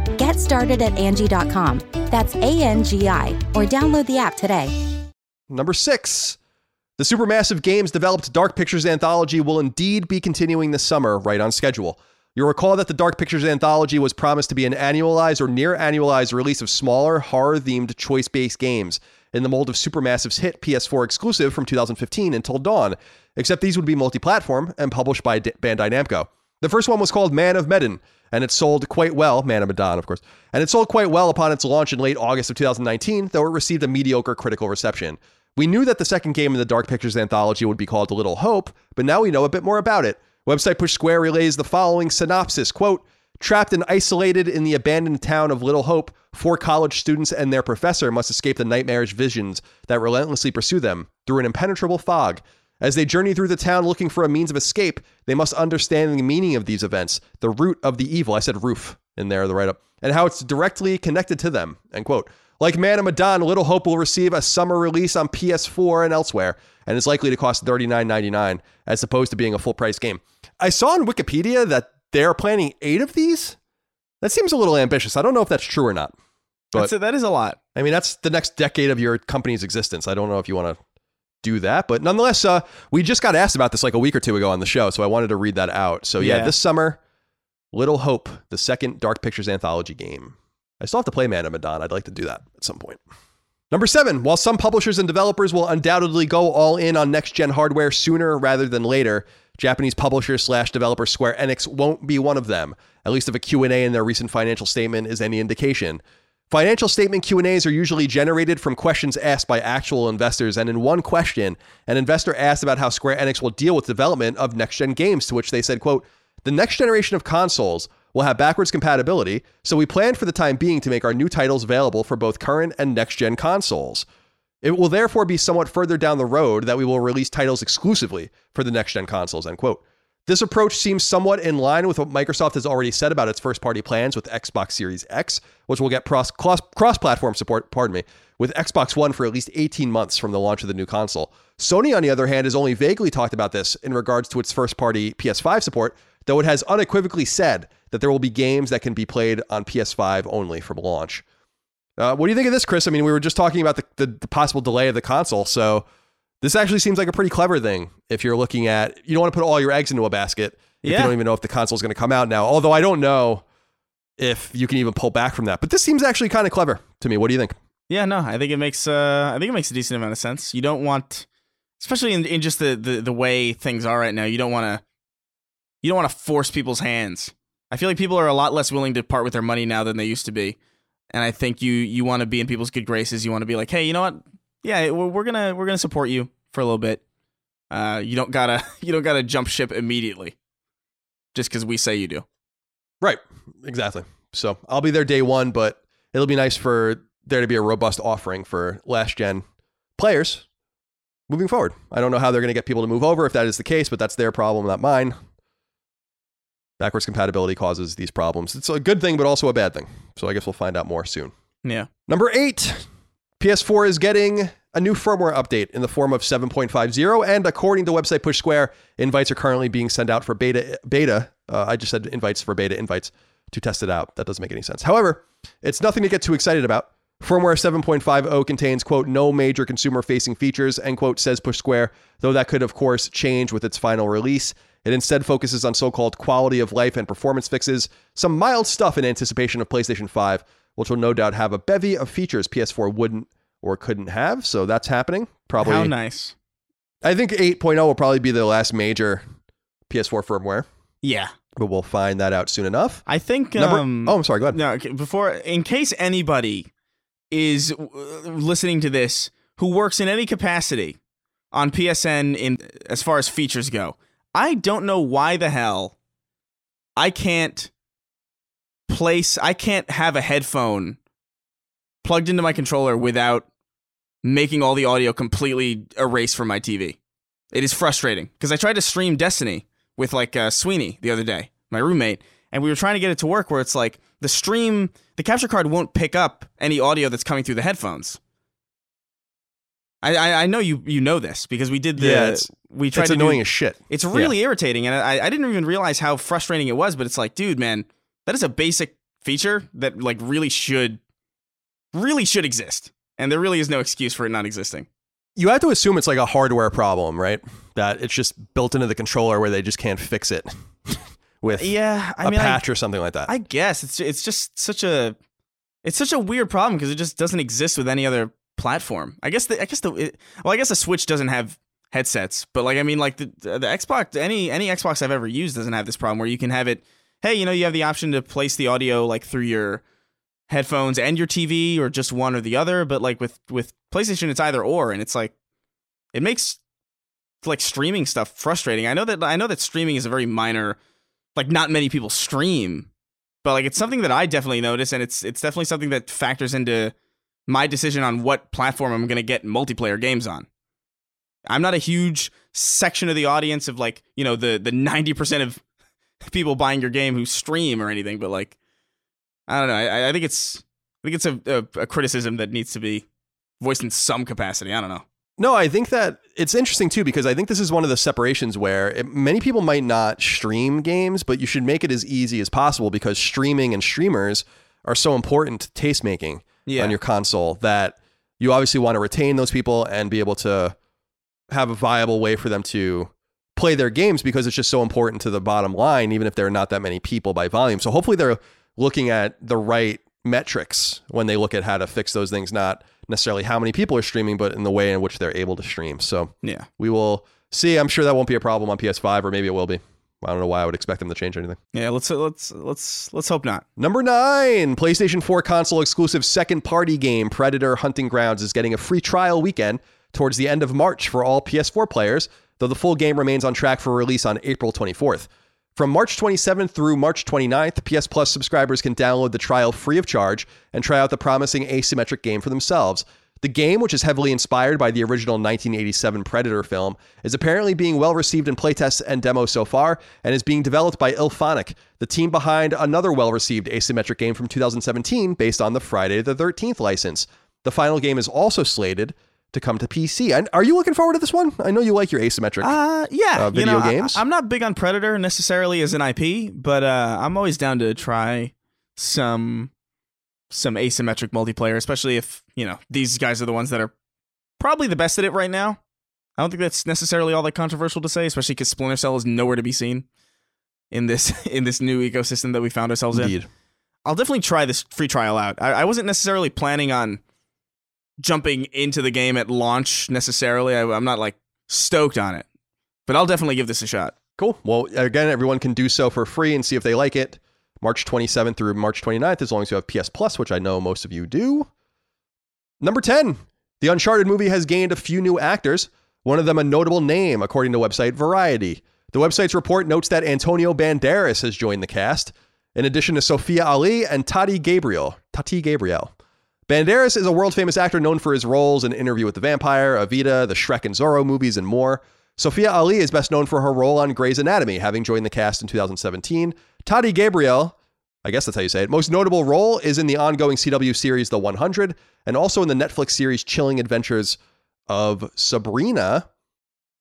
Get started at Angi.com. That's A N G I, or download the app today. Number six, the Supermassive Games developed Dark Pictures Anthology will indeed be continuing this summer, right on schedule. You'll recall that the Dark Pictures Anthology was promised to be an annualized or near annualized release of smaller, horror themed, choice based games in the mold of Supermassive's hit PS4 exclusive from 2015 Until Dawn, except these would be multi platform and published by D- Bandai Namco. The first one was called Man of Medan, and it sold quite well, Man of Medan, of course, and it sold quite well upon its launch in late August of 2019, though it received a mediocre critical reception. We knew that the second game in the Dark Pictures anthology would be called Little Hope, but now we know a bit more about it. Website Push Square relays the following synopsis quote, Trapped and isolated in the abandoned town of Little Hope, four college students and their professor must escape the nightmarish visions that relentlessly pursue them through an impenetrable fog. As they journey through the town looking for a means of escape, they must understand the meaning of these events, the root of the evil. I said roof in there, the write up, and how it's directly connected to them. End quote. Like Man of Medan, Little Hope will receive a summer release on PS4 and elsewhere, and is likely to cost $39.99 as opposed to being a full price game. I saw on Wikipedia that they're planning eight of these. That seems a little ambitious. I don't know if that's true or not. But That's that is a lot. I mean, that's the next decade of your company's existence. I don't know if you want to do that, but nonetheless, uh, we just got asked about this like a week or two ago on the show, so I wanted to read that out. So yeah, Yeah. this summer, Little Hope, the second Dark Pictures anthology game. I still have to play Man of Medan. I'd like to do that at some point. Number seven, while some publishers and developers will undoubtedly go all in on next gen hardware sooner rather than later, Japanese publisher slash developer Square Enix won't be one of them. At least if a Q&A in their recent financial statement is any indication. Financial statement Q&As are usually generated from questions asked by actual investors, and in one question, an investor asked about how Square Enix will deal with development of next-gen games, to which they said, quote, the next generation of consoles will have backwards compatibility, so we plan for the time being to make our new titles available for both current and next-gen consoles. It will therefore be somewhat further down the road that we will release titles exclusively for the next-gen consoles, end quote. This approach seems somewhat in line with what Microsoft has already said about its first party plans with Xbox Series X, which will get cross platform support, pardon me, with Xbox One for at least 18 months from the launch of the new console. Sony, on the other hand, has only vaguely talked about this in regards to its first party PS5 support, though it has unequivocally said that there will be games that can be played on PS5 only from launch. Uh, what do you think of this, Chris? I mean, we were just talking about the, the, the possible delay of the console, so this actually seems like a pretty clever thing if you're looking at you don't want to put all your eggs into a basket if Yeah. you don't even know if the console is going to come out now. Although I don't know if you can even pull back from that. But this seems actually kind of clever to me. What do you think? Yeah, no, I think it makes uh I think it makes a decent amount of sense. You don't want especially in, in just the, the the way things are right now, you don't want to you don't want to force people's hands. I feel like people are a lot less willing to part with their money now than they used to be. And I think you you want to be in people's good graces. You want to be like, "Hey, you know what? Yeah, we're, to we're to support you for a little bit." Uh you don't got to you don't got to jump ship immediately just cuz we say you do. Right. Exactly. So I'll be there day one, but it'll be nice for there to be a robust offering for last gen players moving forward. I don't know how they're going to get people to move over if that is the case, but that's their problem, not mine. Backwards compatibility causes these problems. It's a good thing, but also a bad thing. So I guess we'll find out more soon. Yeah. Number eight, PS4 is getting a new firmware update in the form of 7.50, and according to website Push Square, invites are currently being sent out for beta. Beta, uh, I just said invites for beta invites to test it out. That doesn't make any sense. However, it's nothing to get too excited about. Firmware 7.50 contains, quote, no major consumer facing features, end quote, says Push Square, though that could, of course, change with its final release. It instead focuses on so called quality of life and performance fixes, some mild stuff in anticipation of PlayStation 5, which will no doubt have a bevy of features PS4 wouldn't or couldn't have. So that's happening. Probably. How nice. I think 8.0 will probably be the last major PS4 firmware, Yeah. but we'll find that out soon enough. I think Number, um oh, I'm sorry. Go ahead. No, okay, before in case anybody is uh, listening to this who works in any capacity on PSN in as far as features go, I don't know why the hell I can't place I can't have a headphone plugged into my controller without making all the audio completely erase from my TV. It is frustrating because I tried to stream Destiny with like uh, Sweeney the other day, my roommate, and we were trying to get it to work where it's like the stream, the capture card won't pick up any audio that's coming through the headphones. I I, I know you you know this because we did the Yeah, it's- we tried It's to do- annoying as shit. it's really irritating, and I, I didn't even realize how frustrating it was. But it's like, dude, man, that is a basic feature that like really should, really should exist, and there really is no excuse for it not existing. You have to assume it's like a hardware problem, right? That it's just built into the controller where they just can't fix it with Yeah, I a mean, I- patch or something like that. I guess it's it's just such a it's such a weird problem because it just doesn't exist with any other platform. I guess the I guess the it, well I guess the Switch doesn't have headsets, but like I mean like the the Xbox any any Xbox I've ever used doesn't have this problem where you can have it. Hey, you know you have the option to place the audio like through your headphones and your TV or just one or the other, but like with with PlayStation it's either or and it's like it makes like streaming stuff frustrating. I know that I know that streaming is a very minor like not many people stream, but like it's something that I definitely notice and it's it's definitely something that factors into my decision on what platform I'm going to get multiplayer games on. I'm not a huge section of the audience of like, you know, the the 90% of people buying your game who stream or anything, but like I don't know. I, I think it's I think it's a, a, a criticism that needs to be voiced in some capacity. I don't know. No, I think that it's interesting too because I think this is one of the separations where it, many people might not stream games, but you should make it as easy as possible because streaming and streamers are so important to taste making Yeah. on your console that you obviously want to retain those people and be able to have a viable way for them to play their games because it's just so important to the bottom line, even if there are not that many people by volume. So hopefully they're looking at the right metrics when they look at how to fix those things, not necessarily how many people are streaming, but in the way in which they're able to stream. So Yeah. we will see. I'm sure that won't be a problem on PS5, or maybe it will be. I don't know why I would expect them to change anything. Yeah, let's let's let's let's hope not. Number nine, PlayStation 4 console exclusive second party game Predator Hunting Grounds is getting a free trial weekend towards the end of March for all PS4 players, though the full game remains on track for release on April 24th. From March 27th through March 29th, PS Plus subscribers can download the trial free of charge and try out the promising asymmetric game for themselves. The game, which is heavily inspired by the original 1987 Predator film, is apparently being well received in playtests and demos so far, and is being developed by IllFonic, the team behind another well received asymmetric game from 2017 based on the Friday the 13th license. The final game is also slated to come to PC. And are you looking forward to this one? I know you like your asymmetric. Uh, yeah, Uh, you video know, I- games? I, am not big on Predator necessarily as an IP, but uh, I'm always down to try some some asymmetric multiplayer, especially if you know these guys are the ones that are probably the best at it right now. I don't think that's necessarily all that controversial to say, especially because Splinter Cell is nowhere to be seen in this in this new ecosystem that we found ourselves in. I'll definitely try this free trial out. I, I wasn't necessarily planning on jumping into the game at launch necessarily. I, I'm not like stoked on it, but I'll definitely give this a shot. Cool. Well, again, everyone can do so for free and see if they like it. March 27th through March 29th, as long as you have PS Plus, which I know most of you do. Number 10, the Uncharted movie has gained a few new actors, one of them a notable name, according to website Variety. The website's report notes that Antonio Banderas has joined the cast, in addition to Sophia Ali and Tati Gabriel. Tati Gabriel. Banderas is a world famous actor known for his roles in Interview with the Vampire, Evita, the Shrek and Zorro movies, and more. Sophia Ali is best known for her role on Grey's Anatomy, having joined the cast in 2017. Tati Gabriel, I guess that's how you say it, most notable role is in the ongoing CW series The 100 and also in the Netflix series Chilling Adventures of Sabrina.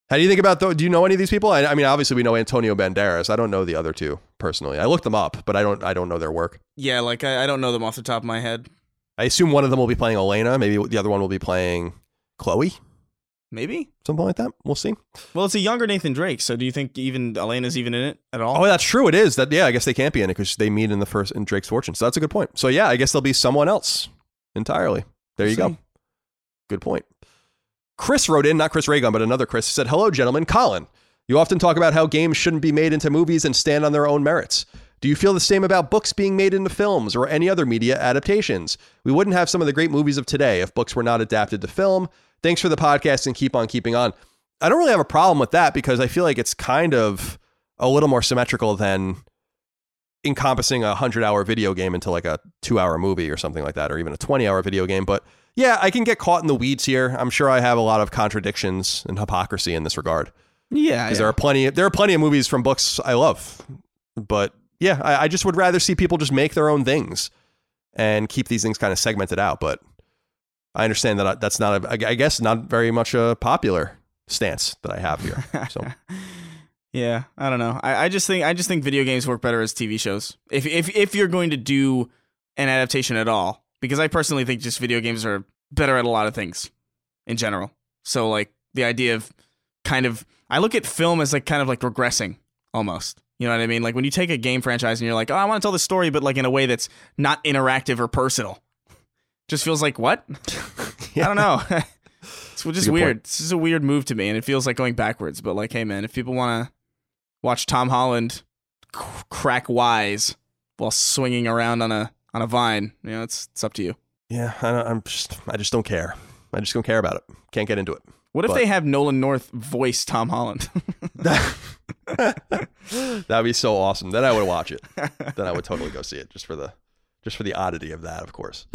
How do you think about, th- do you know any of these people? I, I mean, obviously we know Antonio Banderas. I don't know the other two personally. I looked them up, but I don't, I don't know their work. Yeah, like I, I don't know them off the top of my head. I assume one of them will be playing Elena. Maybe the other one will be playing Chloe, Maybe. something like that. We'll see. Well, it's a younger Nathan Drake, so do you think even Elena's even in it at all? Oh, that's true. It is. That yeah. I guess they can't be in it because they meet in the first in Drake's Fortune. So that's a good point. So yeah, I guess there'll be someone else entirely. There you We'll go. see. Good point. Chris wrote in, not Chris Raygun, but another Chris, said, Hello, gentlemen. Colin, you often talk about how games shouldn't be made into movies and stand on their own merits. Do you feel the same about books being made into films or any other media adaptations? We wouldn't have some of the great movies of today if books were not adapted to film. Thanks for the podcast and keep on keeping on. I don't really have a problem with that because I feel like it's kind of a little more symmetrical than encompassing a 100 hour video game into like a two hour movie or something like that, or even a 20 hour video game. But yeah, I can get caught in the weeds here. I'm sure I have a lot of contradictions and hypocrisy in this regard yeah, because there are plenty there are plenty of movies from books I love, but yeah, I, I just would rather see people just make their own things and keep these things kind of segmented out. But I understand that that's not a, I guess not very much a popular stance that I have here. So yeah, I don't know. I, I just think I just think video games work better as TV shows. If if if you're going to do an adaptation at all, because I personally think just video games are better at a lot of things in general. So like the idea of kind of I look at film as like kind of like regressing almost. You know what I mean? Like when you take a game franchise and you're like, oh, I want to tell the story, but like in a way that's not interactive or personal. Just feels like what? I don't know. it's just weird. point. This is a weird move to me, and it feels like going backwards. But like, hey, man, if people want to watch Tom Holland c- crack wise while swinging around on a on a vine, you know, it's it's up to you. yeah, I don't, I'm just I just don't care. I just don't care about it. Can't get into it. What if But- they have Nolan North voice Tom Holland? That'd be so awesome. Then I would watch it. then I would totally go see it just for the just for the oddity of that, of course.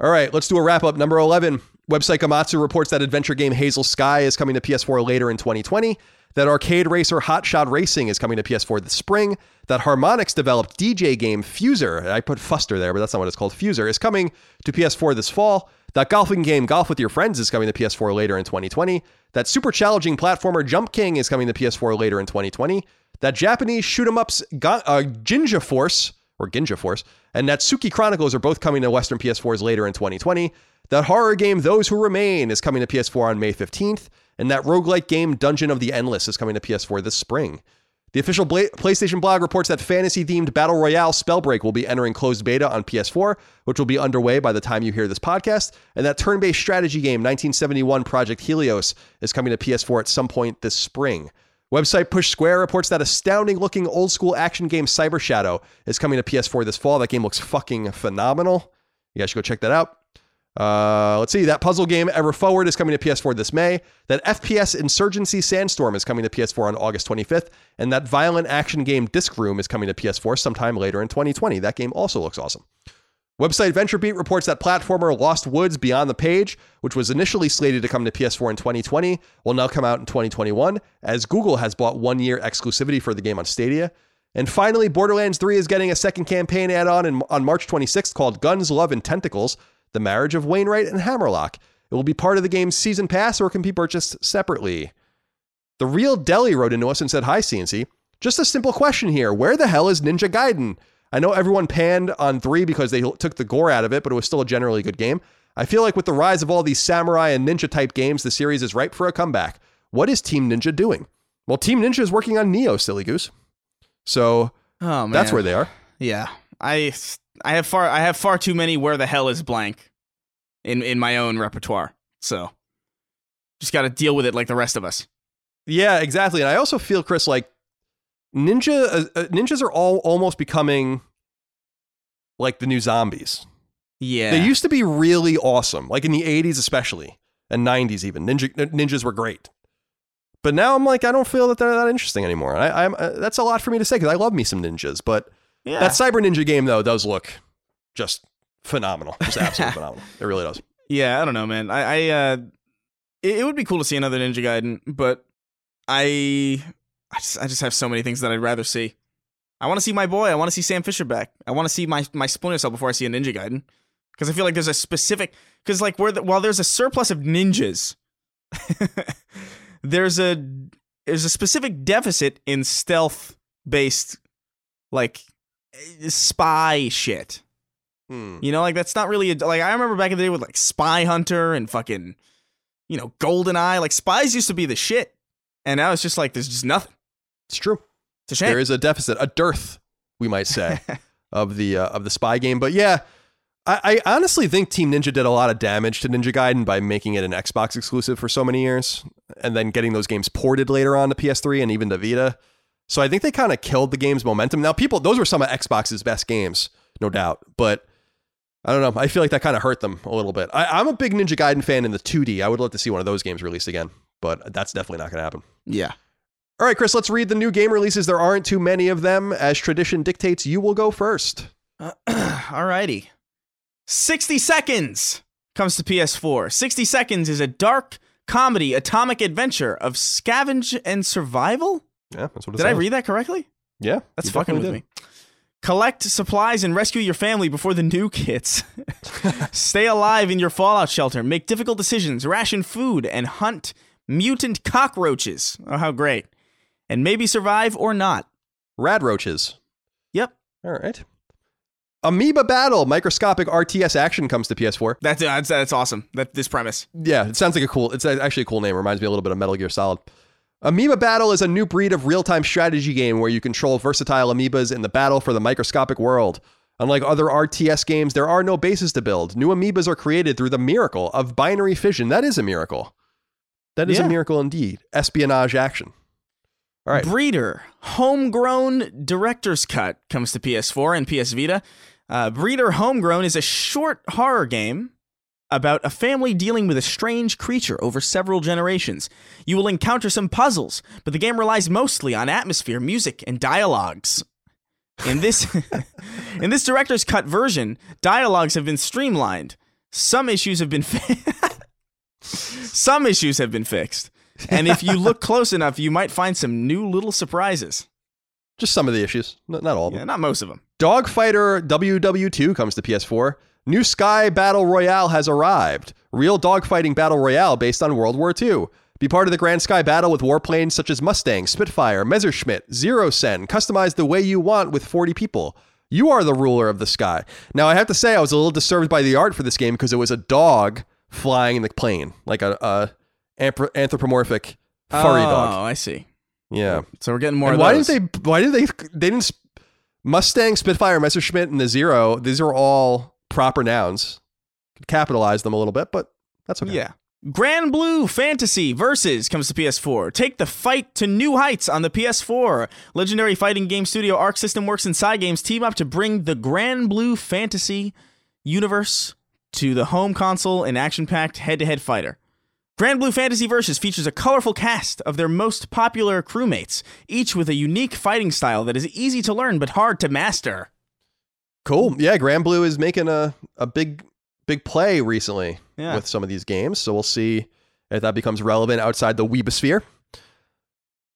All right, let's do a wrap up. Number 11. Website Gematsu reports that adventure game Hazel Sky is coming to PS4 later in 2020. That arcade racer Hot Shot Racing is coming to PS4 this spring. That Harmonix developed DJ game Fuser, I put Fuster there, but that's not what it's called, Fuser, is coming to PS4 this fall. That golfing game Golf with Your Friends is coming to PS4 later in 2020. That super challenging platformer Jump King is coming to PS4 later in 2020. That Japanese shoot 'em ups uh, Ginga Force or Ginga Force and Natsuki Chronicles are both coming to Western PS4s later in 2020. That horror game Those Who Remain is coming to PS4 on May 15th, and that roguelike game Dungeon of the Endless is coming to PS4 this spring. The official Bla- PlayStation blog reports that fantasy themed Battle Royale Spellbreak will be entering closed beta on PS4, which will be underway by the time you hear this podcast, and that turn based strategy game 1971 Project Helios is coming to PS4 at some point this spring. Website Push Square reports that astounding looking old school action game Cyber Shadow is coming to PS4 this fall. That game looks fucking phenomenal. You guys should go check that out. Uh, let's see. That puzzle game Ever Forward is coming to PS4 this May. That FPS Insurgency Sandstorm is coming to PS4 on August 25th. And that violent action game Disc Room is coming to PS4 sometime later in 2020. That game also looks awesome. Website VentureBeat reports that platformer Lost Woods Beyond the Page, which was initially slated to come to PS4 in 2020, will now come out in 2021, as Google has bought one year exclusivity for the game on Stadia. And finally, Borderlands 3 is getting a second campaign add on on March 26th called Guns, Love, and Tentacles The Marriage of Wainwright and Hammerlock. It will be part of the game's season pass or can be purchased separately. The Real Deli wrote into us and said, Hi, CNC. Just a simple question here. Where the hell is Ninja Gaiden? I know everyone panned on 3 because they took the gore out of it, but it was still a generally good game. I feel like with the rise of all these samurai and ninja type games, the series is ripe for a comeback. What is Team Ninja doing? Well, Team Ninja is working on Nioh, silly goose. So Oh man, that's where they are. Yeah, I I have far I have far too many. Where the hell is blank? In in my own repertoire. So just got to deal with it like the rest of us. Yeah, exactly. And I also feel, Chris, like ninja uh, uh, ninjas are all almost becoming like the new zombies. Yeah, They used to be really awesome, like in the 80s especially, and 90s even. Ninja ninjas were great. But now I'm like, I don't feel that they're that interesting anymore. I, I'm uh, that's a lot for me to say because I love me some ninjas. But yeah. that Cyber Ninja game though does look just phenomenal, just absolutely phenomenal. It really does. Yeah, I don't know, man. I, I uh, it, it would be cool to see another Ninja Gaiden, but I, I just, I just have so many things that I'd rather see. I want to see my boy. I want to see Sam Fisher back. I want to see my my Splinter Cell before I see a Ninja Gaiden, because I feel like there's a specific, because like where the, while there's a surplus of ninjas, there's a there's a specific deficit in stealth based like spy shit. Hmm. You know, like that's not really a, like I remember back in the day with like Spy Hunter and fucking, you know, Golden Eye. Like spies used to be the shit, and now it's just like there's just nothing. It's true. It's a shame. There is a deficit, a dearth, we might say, of the uh, of the spy game. But yeah, I, I honestly think Team Ninja did a lot of damage to Ninja Gaiden by making it an Xbox exclusive for so many years, and then getting those games ported later on to PS3 and even to Vita. So I think they kind of killed the game's momentum. Now, people, those were some of Xbox's best games, no doubt. But I don't know. I feel like that kind of hurt them a little bit. I, I'm a big Ninja Gaiden fan in the 2D. I would love to see one of those games released again, but that's definitely not going to happen. yeah. All right, Chris, let's read the new game releases. There aren't too many of them. As tradition dictates, you will go first. Alrighty. 60 Seconds comes to PS4. 60 Seconds is a dark comedy atomic adventure of scavenge and survival. Yeah, that's what it Did I read that correctly? Yeah, That's fucking with definitely me. Collect supplies and rescue your family before the nuke hits. Stay alive in your fallout shelter. Make difficult decisions. Ration food and hunt mutant cockroaches. Oh, how great! And maybe survive or not. did. Rad roaches. Yep. All right. Amoeba Battle microscopic RTS action comes to PS4. That's that's, that's awesome. That this premise. Yeah, it sounds like a cool. It's actually a cool name. Reminds me a little bit of Metal Gear Solid. Amoeba Battle is a new breed of real-time strategy game where you control versatile amoebas in the battle for the microscopic world. Unlike other RTS games, there are no bases to build. New amoebas are created through the miracle of binary fission. That is a miracle. That is Yeah. a miracle indeed. Espionage action. All right. Breeder, homegrown director's cut comes to PS4 and PS Vita. Uh, Breeder Homegrown is a short horror game about a family dealing with a strange creature over several generations. You will encounter some puzzles, but the game relies mostly on atmosphere, music, and dialogues. In this in this director's cut version, dialogues have been streamlined. Some issues have been fi- Some issues have been fixed. And if you look close enough, you might find some new little surprises. Just some of the issues, not, not all of them. Yeah, not most of them. Dogfighter WW2 comes to PS4. New Sky Battle Royale has arrived. Real dogfighting battle royale based on World War II. Be part of the Grand Sky battle with warplanes such as Mustang, Spitfire, Messerschmitt, Zero Sen. Customize the way you want with 40 people. You are the ruler of the sky. Now, I have to say, I was a little disturbed by the art for this game because it was a dog flying in the plane, like a, a anthropomorphic furry oh, dog. Oh, I see. Yeah. So we're getting more. Why those. didn't they? Why did they? They didn't. Mustang, Spitfire, Messerschmitt, and the Zero. These are all proper nouns. Could capitalize them a little bit, but that's okay. Yeah. Granblue Fantasy Versus comes to PS4. Take the fight to new heights on the PS4. Legendary fighting game studio Arc System Works and Cygames team up to bring the Granblue Fantasy universe to the home console in action-packed head-to-head fighter. Granblue Fantasy Versus features a colorful cast of their most popular crewmates, each with a unique fighting style that is easy to learn but hard to master. Cool. Yeah, Granblue is making a, a big big play recently Yeah. with some of these games. So we'll see if that becomes relevant outside the Weebosphere.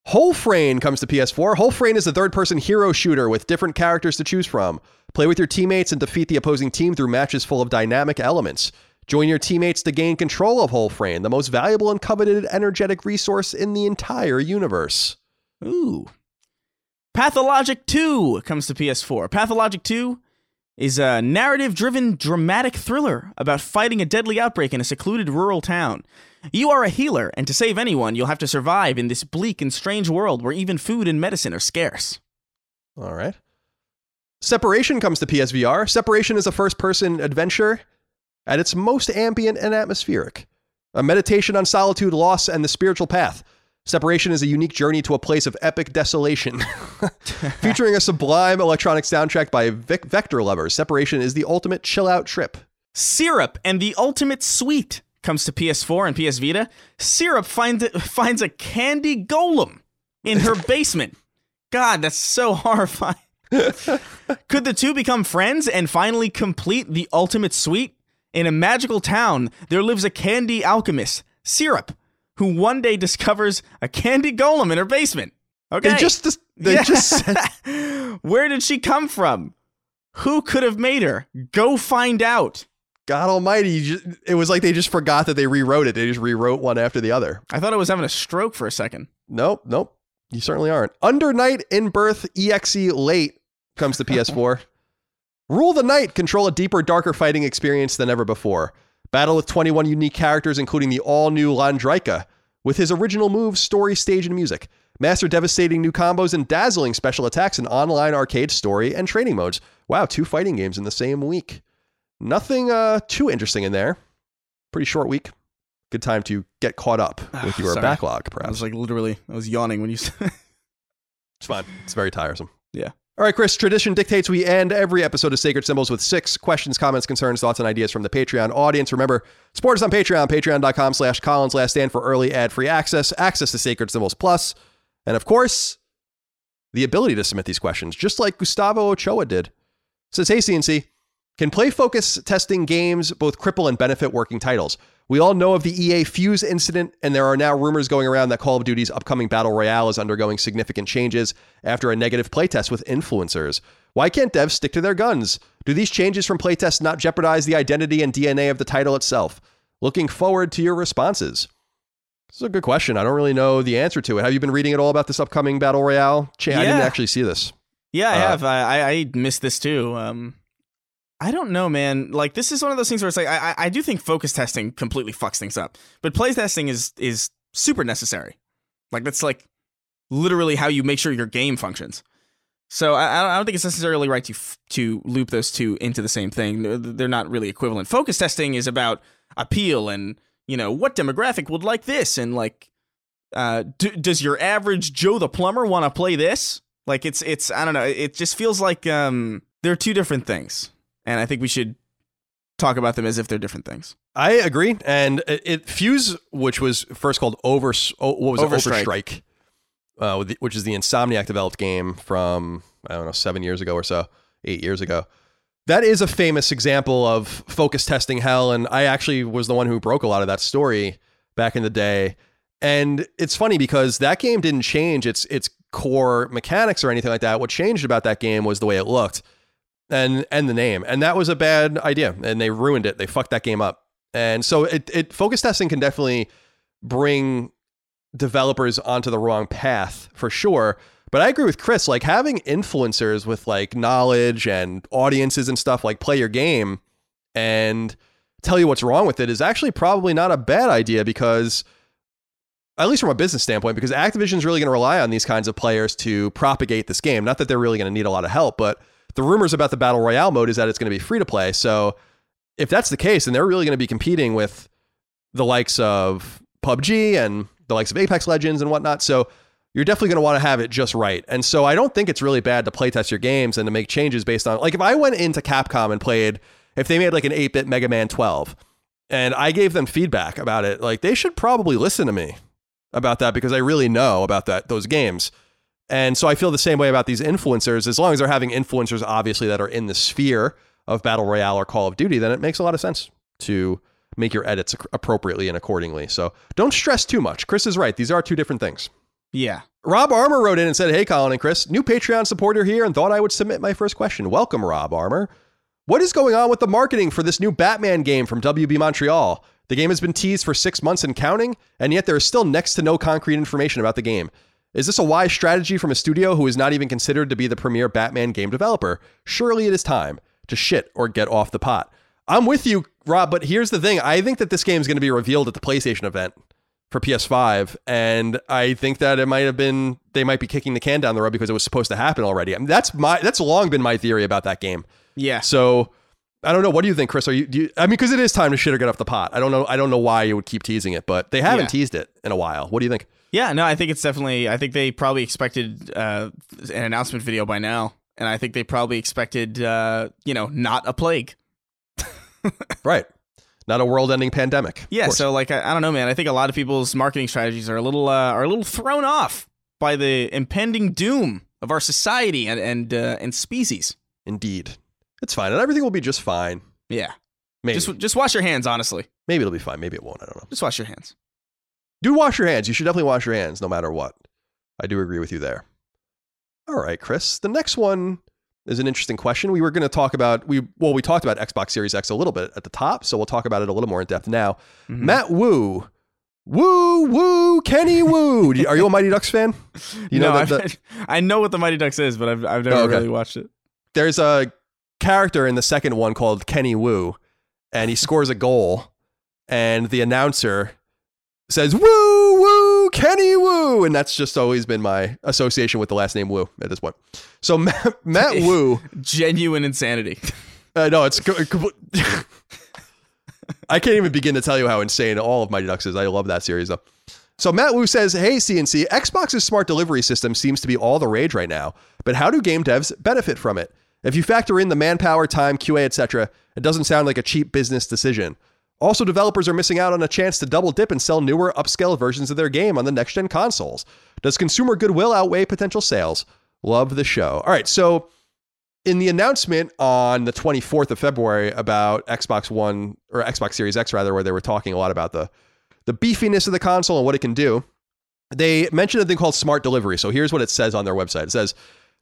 Whole Frame comes to PS4. Whole Frame is a third person hero shooter with different characters to choose from. Play with your teammates and defeat the opposing team through matches full of dynamic elements. Join your teammates to gain control of Whole Frame, the most valuable and coveted energetic resource in the entire universe. Ooh. Pathologic 2 comes to PS4. Pathologic 2 is a narrative driven dramatic thriller about fighting a deadly outbreak in a secluded rural town. You are a healer, and to save anyone, you'll have to survive in this bleak and strange world where even food and medicine are scarce. All right. Separation comes to PSVR. Separation is a first person adventure at its most ambient and atmospheric. A meditation on solitude, loss, and the spiritual path. Separation is a unique journey to a place of epic desolation. Featuring a sublime electronic soundtrack by Vic- Vector Lovers, Separation is the ultimate chill out trip. Syrup and the Ultimate Sweet comes to PS4 and PS Vita. Syrup finds finds a candy golem in her basement. God, that's so horrifying. Could the two become friends and finally complete the Ultimate Sweet? In a magical town, there lives a candy alchemist, Syrup, who one day discovers a candy golem in her basement. Okay. They just they Yeah. just said, Where did she come from? Who could have made her? Go find out. God Almighty! you ju- It was like they just forgot that they rewrote it. They just rewrote one after the other. I thought I was having a stroke for a second. Nope, nope. You certainly aren't. Under Night in Birth EXE late comes to PS4. Rule the Night, control a deeper, darker fighting experience than ever before. Battle with 21 unique characters, including the all new Londrekia, with his original moves, story, stage, and music. Master devastating new combos and dazzling special attacks in online arcade story and training modes. Wow, two fighting games in the same week. Nothing uh, too interesting in there. Pretty short week. Good time to get caught up with your Sorry. backlog, I perhaps. was like literally, I was yawning when you said. It's fine. It's very tiresome. Yeah. All right, Chris. Tradition dictates we end every episode of Sacred Symbols with six questions, comments, concerns, thoughts, and ideas from the Patreon audience. Remember, support us on Patreon, patreon.com slash Colin's Last Stand for early ad-free access, access to Sacred Symbols Plus, and of course, the ability to submit these questions, just like Gustavo Ochoa did. Says, hey, CNC, can play focus testing games both cripple and benefit working titles? We all know of the EA Fuse incident, and there are now rumors going around that Call of Duty's upcoming Battle Royale is undergoing significant changes after a negative playtest with influencers. Why can't devs stick to their guns? Do these changes from playtests not jeopardize the identity and DNA of the title itself? Looking forward to your responses. This is a good question. I don't really know the answer to it. Have you been reading at all about this upcoming Battle Royale? Cha- I didn't actually see this. Yeah, I Uh, have. I, I I missed this too. Um, I don't know, man. Like this is one of those things where it's like I I- do think focus testing completely fucks things up, but play testing is is super necessary. Like that's like literally how you make sure your game functions. So I, I don't- think it's necessarily right to to loop those two into the same thing. They're- not really equivalent. Focus testing is about appeal and you know what demographic would like this and like uh, d- does your average Joe the plumber want to play this? Like it's it's I don't know. It just feels like um they're two different things, and I think we should talk about them as if they're different things. I agree. And it, it Fuse, which was first called Over, oh, what was Overstrike. it? Overstrike, uh, which is the Insomniac developed game from I don't know seven years ago or so, eight years ago. That is a famous example of focus testing hell, and I actually was the one who broke a lot of that story back in the day. And it's funny because that game didn't change its its core mechanics or anything like that. What changed about that game was the way it looked. And and the name, and that was a bad idea, and they ruined it. They fucked that game up, and so it it focus testing can definitely bring developers onto the wrong path for sure. But I agree with Chris. Like having influencers with like knowledge and audiences and stuff like play your game and tell you what's wrong with it is actually probably not a bad idea because at least from a business standpoint, because Activision is really going to rely on these kinds of players to propagate this game. Not that they're really going to need a lot of help, but the rumors about the battle royale mode is that it's going to be free to play. So if that's the case, then they're really going to be competing with the likes of PUBG and the likes of Apex Legends and whatnot. So you're definitely going to want to have it just right. And so I don't think it's really bad to playtest your games and to make changes based on like if I went into Capcom and played if they made like an 8-bit Mega Man 12 and I gave them feedback about it, like they should probably listen to me about that because I really know about that those games. And so I feel the same way about these influencers. As long as they're having influencers, obviously, that are in the sphere of Battle Royale or Call of Duty, then it makes a lot of sense to make your edits appropriately and accordingly. So don't stress too much. Chris is right. These are two different things. Yeah. Rob Armour wrote in and said, Hey, Colin and Chris, new Patreon supporter here and thought I would submit my first question. Welcome, Rob Armour. What is going on with the marketing for this new Batman game from WB Montreal? The game has been teased for six months and counting, and yet there is still next to no concrete information about the game. Is this a wise strategy from a studio who is not even considered to be the premier Batman game developer? Surely it is time to shit or get off the pot. I'm with you, Rob, but here's the thing. I think that this game is going to be revealed at the PlayStation event for PS5, and I think that it might have been they might be kicking the can down the road because it was supposed to happen already. I mean, that's my that's long been my theory about that game. Yeah. So I don't know. What do you think, Chris? Are you? you I mean, because it is time to shit or get off the pot. I don't know. I don't know why you would keep teasing it, but they haven't Yeah. teased it in a while. What do you think? Yeah, no, I think it's definitely. I think they probably expected uh, an announcement video by now, and I think they probably expected, uh, you know, not a plague. Right. Not a world-ending pandemic. Yeah, so like I, I don't know, man. I think a lot of people's marketing strategies are a little uh, are a little thrown off by the impending doom of our society and and uh, and species. indeed, it's fine, and everything will be just fine. Yeah, Maybe. just just wash your hands. Honestly, Maybe it'll be fine. Maybe it won't. I don't know. just wash your hands. Do wash your hands. You should definitely wash your hands, no matter what. I do agree with you there. All right, Chris. The next one is an interesting question. We were going to talk about we well, we talked about Xbox Series X a little bit at the top, so we'll talk about it a little more in depth now. Mhm. Matt Wu, Woo Woo Kenny Woo. Are you a Mighty Ducks fan? You know no, that I've- I know what the Mighty Ducks is, but I've I've never Oh, okay. really watched it. there's a character in the second one called Kenny Woo, and he scores a goal, and the announcer says "Woo Woo Kenny Woo, and that's just always been my association with the last name Woo at this point. So Matt, Matt Wu, Genuine insanity. uh, no, it's. I can't even begin to tell you how insane all of Mighty Ducks is. I love that series though. So Matt Wu says, "Hey CNC, Xbox's smart delivery system seems to be all the rage right now, but how do game devs benefit from it? If you factor in the manpower, time, QA, etc., it doesn't sound like a cheap business decision. Also, developers are missing out on a chance to double dip and sell newer, upscale versions of their game on the next gen consoles. Does consumer goodwill outweigh potential sales? Love the show. All right, so in the announcement on the 24th of February about Xbox One or Xbox Series X rather, where they were talking a lot about the the beefiness of the console and what it can do, they mentioned a thing called smart delivery. So here's what it says on their website. It says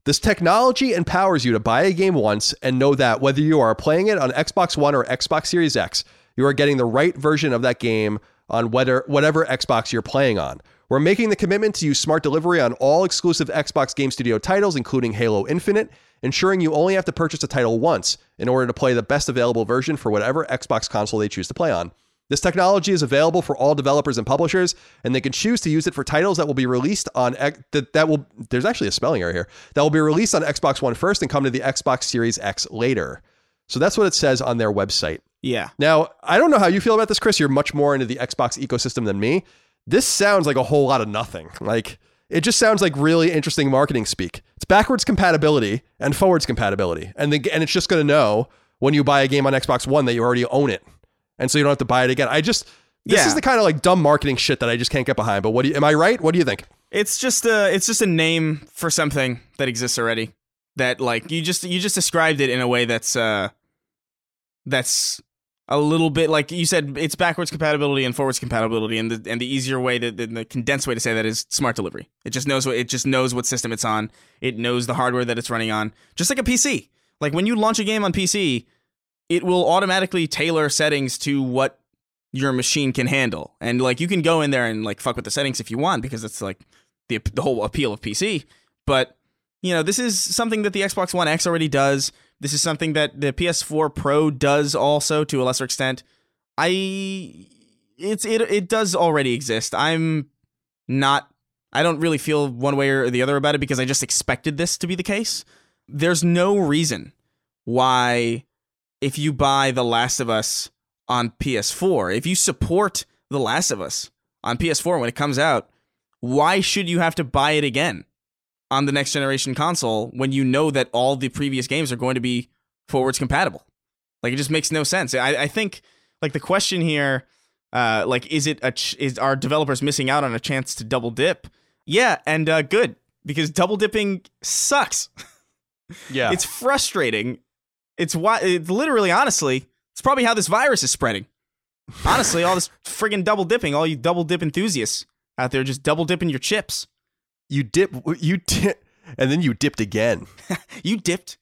this technology empowers you to buy a game once and know that whether you are playing it on Xbox One or Xbox Series X, you are getting the right version of that game on whether, whatever Xbox you're playing on. We're making the commitment to use smart delivery on all exclusive Xbox Game Studio titles, including Halo Infinite, ensuring you only have to purchase a title once in order to play the best available version for whatever Xbox console they choose to play on. This technology is available for all developers and publishers, and they can choose to use it for titles that will be released on that, that will. There's actually a spelling error here. That will be released on Xbox One first and come to the Xbox Series X later. So that's what it says on their website. Yeah. Now, I don't know how you feel about this, Chris. You're much more into the Xbox ecosystem than me. This sounds like a whole lot of nothing. Like, it just sounds like really interesting marketing speak. It's backwards compatibility and forwards compatibility. And, the, and it's just going to know when you buy a game on Xbox One that you already own it. And so you don't have to buy it again. I just, this Yeah. is the kind of like dumb marketing shit that I just can't get behind. But what do you, am I right? What do you think? It's just a it's just a name for something that exists already. That like you just you just described it in a way that's uh that's a little bit like you said it's backwards compatibility and forwards compatibility and the and the easier way to the, condensed way to say that is smart delivery. It just knows what it just knows what system it's on. It knows the hardware that it's running on, just like a PC. Like when you launch a game on PC, it will automatically tailor settings to what your machine can handle. And like you can go in there and like fuck with the settings if you want because it's like the the whole appeal of PC. But you know, this is something that the Xbox One X already does. This is something that the PS4 Pro does also to a lesser extent. I it's it it does already exist. I'm not I don't really feel one way or the other about it because I just expected this to be the case. There's no reason why if you buy The Last of Us on PS4, if you support The Last of Us on PS4 when it comes out, why should you have to buy it again on the next generation console when you know that all the previous games are going to be forwards compatible? Like it just makes no sense. I, I think like the question here, uh, like is it a ch- is are developers missing out on a chance to double dip? Yeah, and uh, good because double dipping sucks. Yeah. it's frustrating. It's why it's literally honestly, it's probably how this virus is spreading. Honestly, all this friggin' double dipping, all you double dip enthusiasts out there just double dipping your chips. You dip you dip and then you dipped again. You dipped,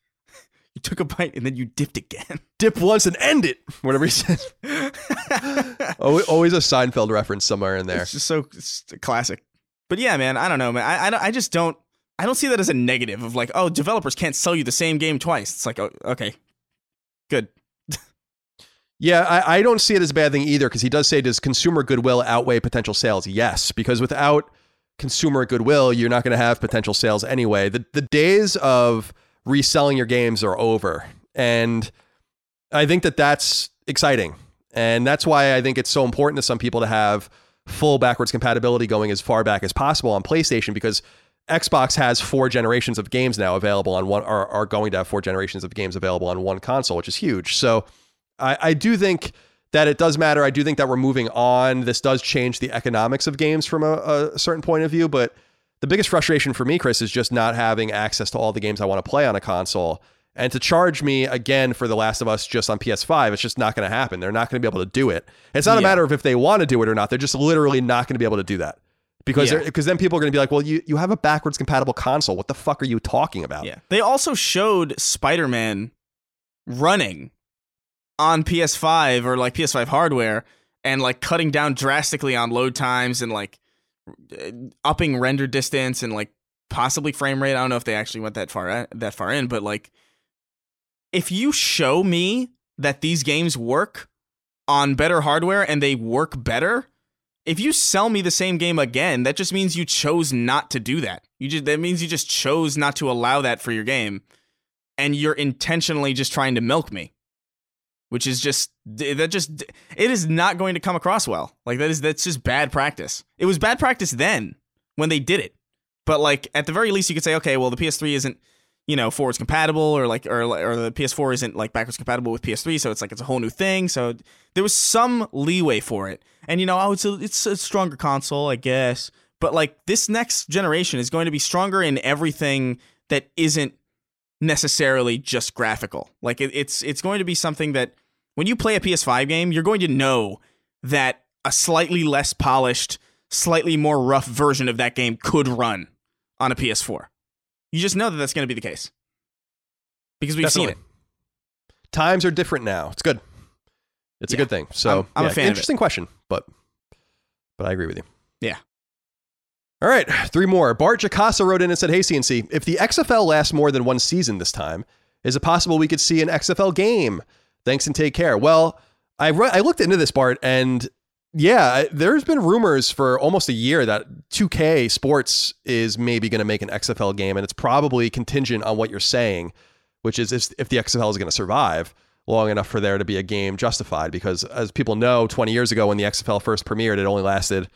you took a bite, and then you dipped again. Dip once and end it. Whatever he said. Always a Seinfeld reference somewhere in there. It's just so it's classic. But yeah, man, I don't know, man. I, I, I just don't. I don't see that as a negative of like, oh, developers can't sell you the same game twice. It's like, oh, okay, good. Yeah, I, I don't see it as a bad thing either because he does say, does consumer goodwill outweigh potential sales? Yes, because without consumer goodwill, you're not going to have potential sales anyway. The, the days of reselling your games are over. And I think that that's exciting. And that's why I think it's so important to some people to have full backwards compatibility going as far back as possible on PlayStation because Xbox has four generations of games now available on one, are, are going to have four generations of games available on one console, which is huge. So I, I do think that it does matter. I do think that we're moving on. This does change the economics of games from a, a certain point of view, but the biggest frustration for me, Chris, is just not having access to all the games I want to play on a console. And to charge me again for The Last of Us just on PS5, it's just not going to happen. They're not going to be able to do it. It's not a matter of if they want to do it or not. They're just literally not going to be able to do that. Because Yeah. because then people are going to be like, well, you, you have a backwards compatible console. What the fuck are you talking about? Yeah. They also showed Spider Man running on PS5 or like PS5 hardware and like cutting down drastically on load times and like uh, upping render distance and like possibly frame rate. I don't know if they actually went that far that far in, but like if you show me that these games work on better hardware and they work better, if you sell me the same game again, that just means you chose not to do that. You just that means you just chose not to allow that for your game and you're intentionally just trying to milk me. Which is just that just it is not going to come across well. Like that is that's just bad practice. It was bad practice then when they did it. But like at the very least you could say okay, well the PS3 isn't you know forwards compatible or like or or the PS4 isn't like backwards compatible with PS3 so it's like it's a whole new thing so there was some leeway for it and you know oh it's a, it's a stronger console I guess but like this next generation is going to be stronger in everything that isn't necessarily just graphical like it, it's it's going to be something that when you play a PS5 game you're going to know that a slightly less polished slightly more rough version of that game could run on a PS4 you just know that that's going to be the case because we've seen it. Times are different now. It's good. It's a good thing. So I'm- I'm a yeah, fan of it. Interesting question, but but I agree with you. Yeah. All right, three more. Bart Jacasa wrote in and said, "Hey CNC, if the XFL lasts more than one season this time, is it possible we could see an XFL game? Thanks and take care." Well, I re- I looked into this part and yeah, there's been rumors for almost a year that 2K Sports is maybe going to make an XFL game, and it's probably contingent on what you're saying, which is if if the XFL is going to survive long enough for there to be a game justified. Because as people know, 20 years ago when the XFL first premiered, it only lasted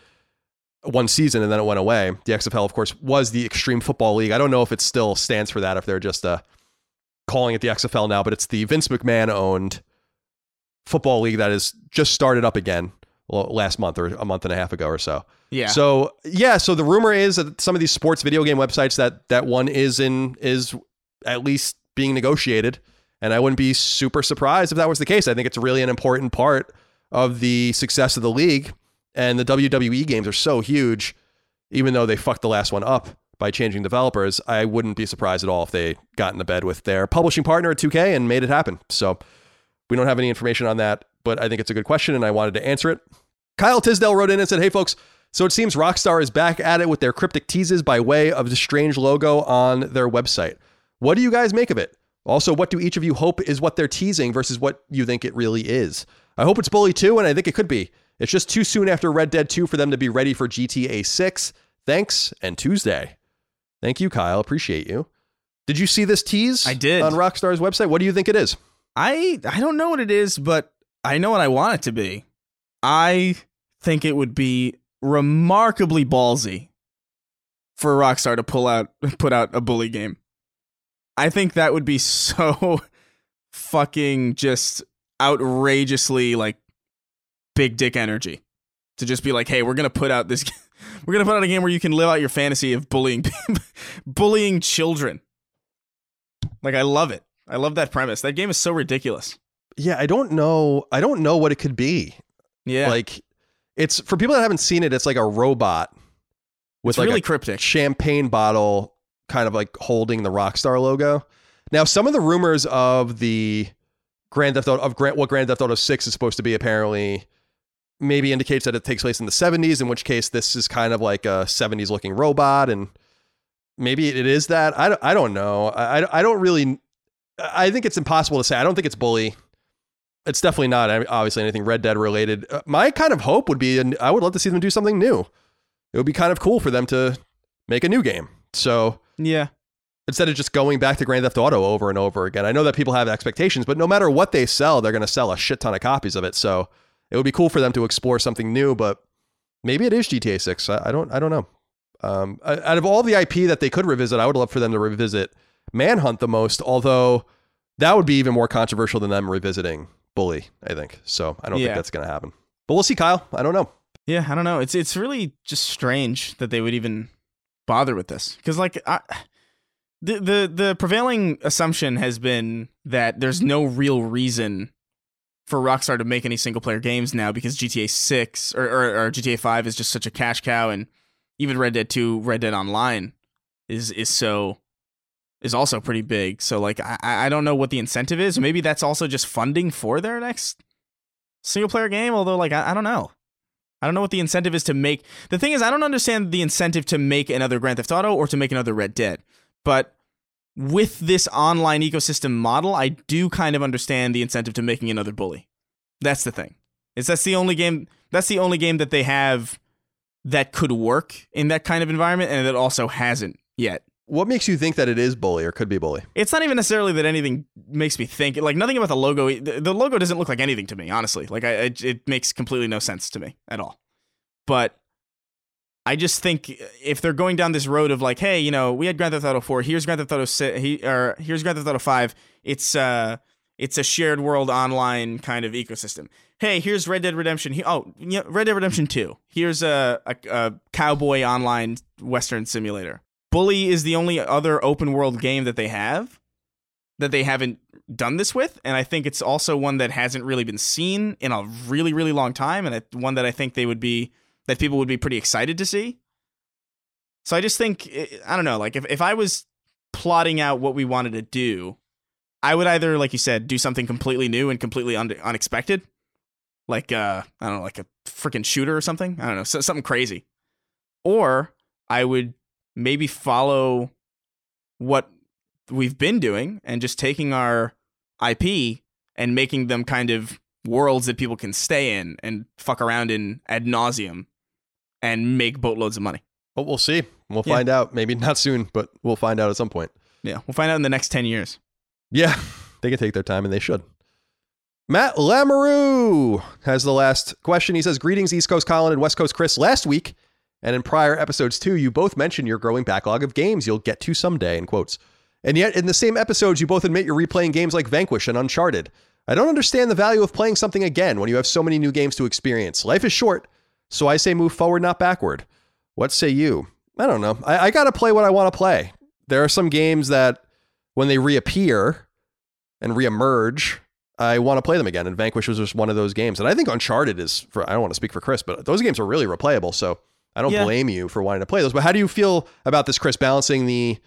one season and then it went away. The XFL, of course, was the Extreme Football League. I don't know if it still stands for that, if they're just uh, calling it the XFL now, but it's the Vince McMahon owned football league that is just started up again last month or a month and a half ago or so. Yeah. So yeah, so the rumor is that some of these sports video game websites that that one is in is at least being negotiated, and I wouldn't be super surprised if that was the case. I think it's really an important part of the success of the league, and the WWE games are so huge, even though they fucked the last one up by changing developers, I wouldn't be surprised at all if they got into bed with their publishing partner at 2K and made it happen. So we don't have any information on that, but I think it's a good question and I wanted to answer it. Kyle Tisdale wrote in and said, Hey, folks, so it seems Rockstar is back at it with their cryptic teases by way of the strange logo on their website. What do you guys make of it? Also, what do each of you hope is what they're teasing versus what you think it really is? I hope it's Bully 2, and I think it could be. It's just too soon after Red Dead 2 for them to be ready for GTA 6. Thanks, and Tuesday. Thank you, Kyle. Appreciate you. Did you see this tease? I did. On Rockstar's website? What do you think it is? I I don't know what it is, but I know what I want it to be. I think it would be remarkably ballsy for Rockstar to pull out put out a bully game. I think that would be so fucking just outrageously like big dick energy to just be like, "Hey, we're going to put out this we're going to put out a game where you can live out your fantasy of bullying bullying children." Like I love it. I love that premise. That game is so ridiculous. Yeah, I don't know. I don't know what it could be. Yeah. Like it's for people that haven't seen it, it's like a robot with it's like really a cryptic. champagne bottle kind of like holding the Rockstar logo. Now, some of the rumors of the Grand Theft Auto of Grand, what Grand Theft Auto 6 is supposed to be apparently maybe indicates that it takes place in the 70s, in which case this is kind of like a 70s looking robot and maybe it is that. I don't, I don't know. I, I don't really I think it's impossible to say. I don't think it's bully. It's definitely not obviously anything Red Dead related. Uh, my kind of hope would be, and I would love to see them do something new. It would be kind of cool for them to make a new game. So Yeah. instead of just going back to Grand Theft Auto over and over again, I know that people have expectations, but no matter what they sell, they're going to sell a shit ton of copies of it. So it would be cool for them to explore something new. But maybe it is GTA Six. I, I don't. I don't know. Um, out of all the IP that they could revisit, I would love for them to revisit Manhunt the most. Although that would be even more controversial than them revisiting Bully. I think so. I don't Yeah. think that's going to happen. But we'll see, Kyle. I don't know. Yeah, I don't know. It's it's really just strange that they would even bother with this because like I, the the the prevailing assumption has been that there's no real reason for Rockstar to make any single player games now because GTA Six or, or or GTA Five is just such a cash cow and even Red Dead Two, Red Dead Online is is so is also pretty big. So like I I don't know what the incentive is. Maybe that's also just funding for their next single player game. Although like I, I don't know. I don't know what the incentive is to make. The thing is, I don't understand the incentive to make another Grand Theft Auto or to make another Red Dead. But with this online ecosystem model, I do kind of understand the incentive to making another Bully. That's the thing. Is that's the only game. That's the only game that they have that could work in that kind of environment, and that also hasn't yet. What makes you think that it is Bully or could be Bully? It's not even necessarily that anything makes me think like nothing about the logo. The, the logo doesn't look like anything to me, honestly. Like I, it, it makes completely no sense to me at all. But I just think if they're going down this road of like, hey, you know, we had Grand Theft Auto Four, here's Grand Theft Auto Six, he, or here's Grand Theft Auto Five. It's uh, it's a shared world online kind of ecosystem. Hey, here's Red Dead Redemption. He, oh, yeah, Red Dead Redemption Two. Here's a, a, a cowboy online western simulator. Bully is the only other open world game that they have that they haven't done this with, and I think it's also one that hasn't really been seen in a really, really long time, and one that I think they would be that people would be pretty excited to see. So I just think I don't know, like if if I was plotting out what we wanted to do, I would either, like you said, do something completely new and completely un- unexpected, like uh, I don't know, like a freaking shooter or something. I don't know, so, something crazy, or I would maybe follow what we've been doing and just taking our IP and making them kind of worlds that people can stay in and fuck around in ad nauseum and make boatloads of money. Well, we'll see. We'll Yeah. find out. Maybe not soon, but we'll find out at some point. Yeah, we'll find out in the next 10 years. Yeah, they can take their time and they should. Matt Lamoureux has the last question. He says, Greetings, East Coast Colin and West Coast Chris. Last week and in prior episodes too, you both mentioned your growing backlog of games you'll get to someday, in quotes. And yet, in the same episodes, you both admit you're replaying games like Vanquish and Uncharted. I don't understand the value of playing something again when you have so many new games to experience. Life is short, so I say move forward, not backward. What say you? I don't know. I, I got to play what I want to play. There are some games that, when they reappear and reemerge, I want to play them again. And Vanquish was just one of those games. And I think Uncharted is, for I don't want to speak for Chris, but those games are really replayable. So I don't Yeah. blame you for wanting to play those. But how do you feel about this, Chris? Balancing the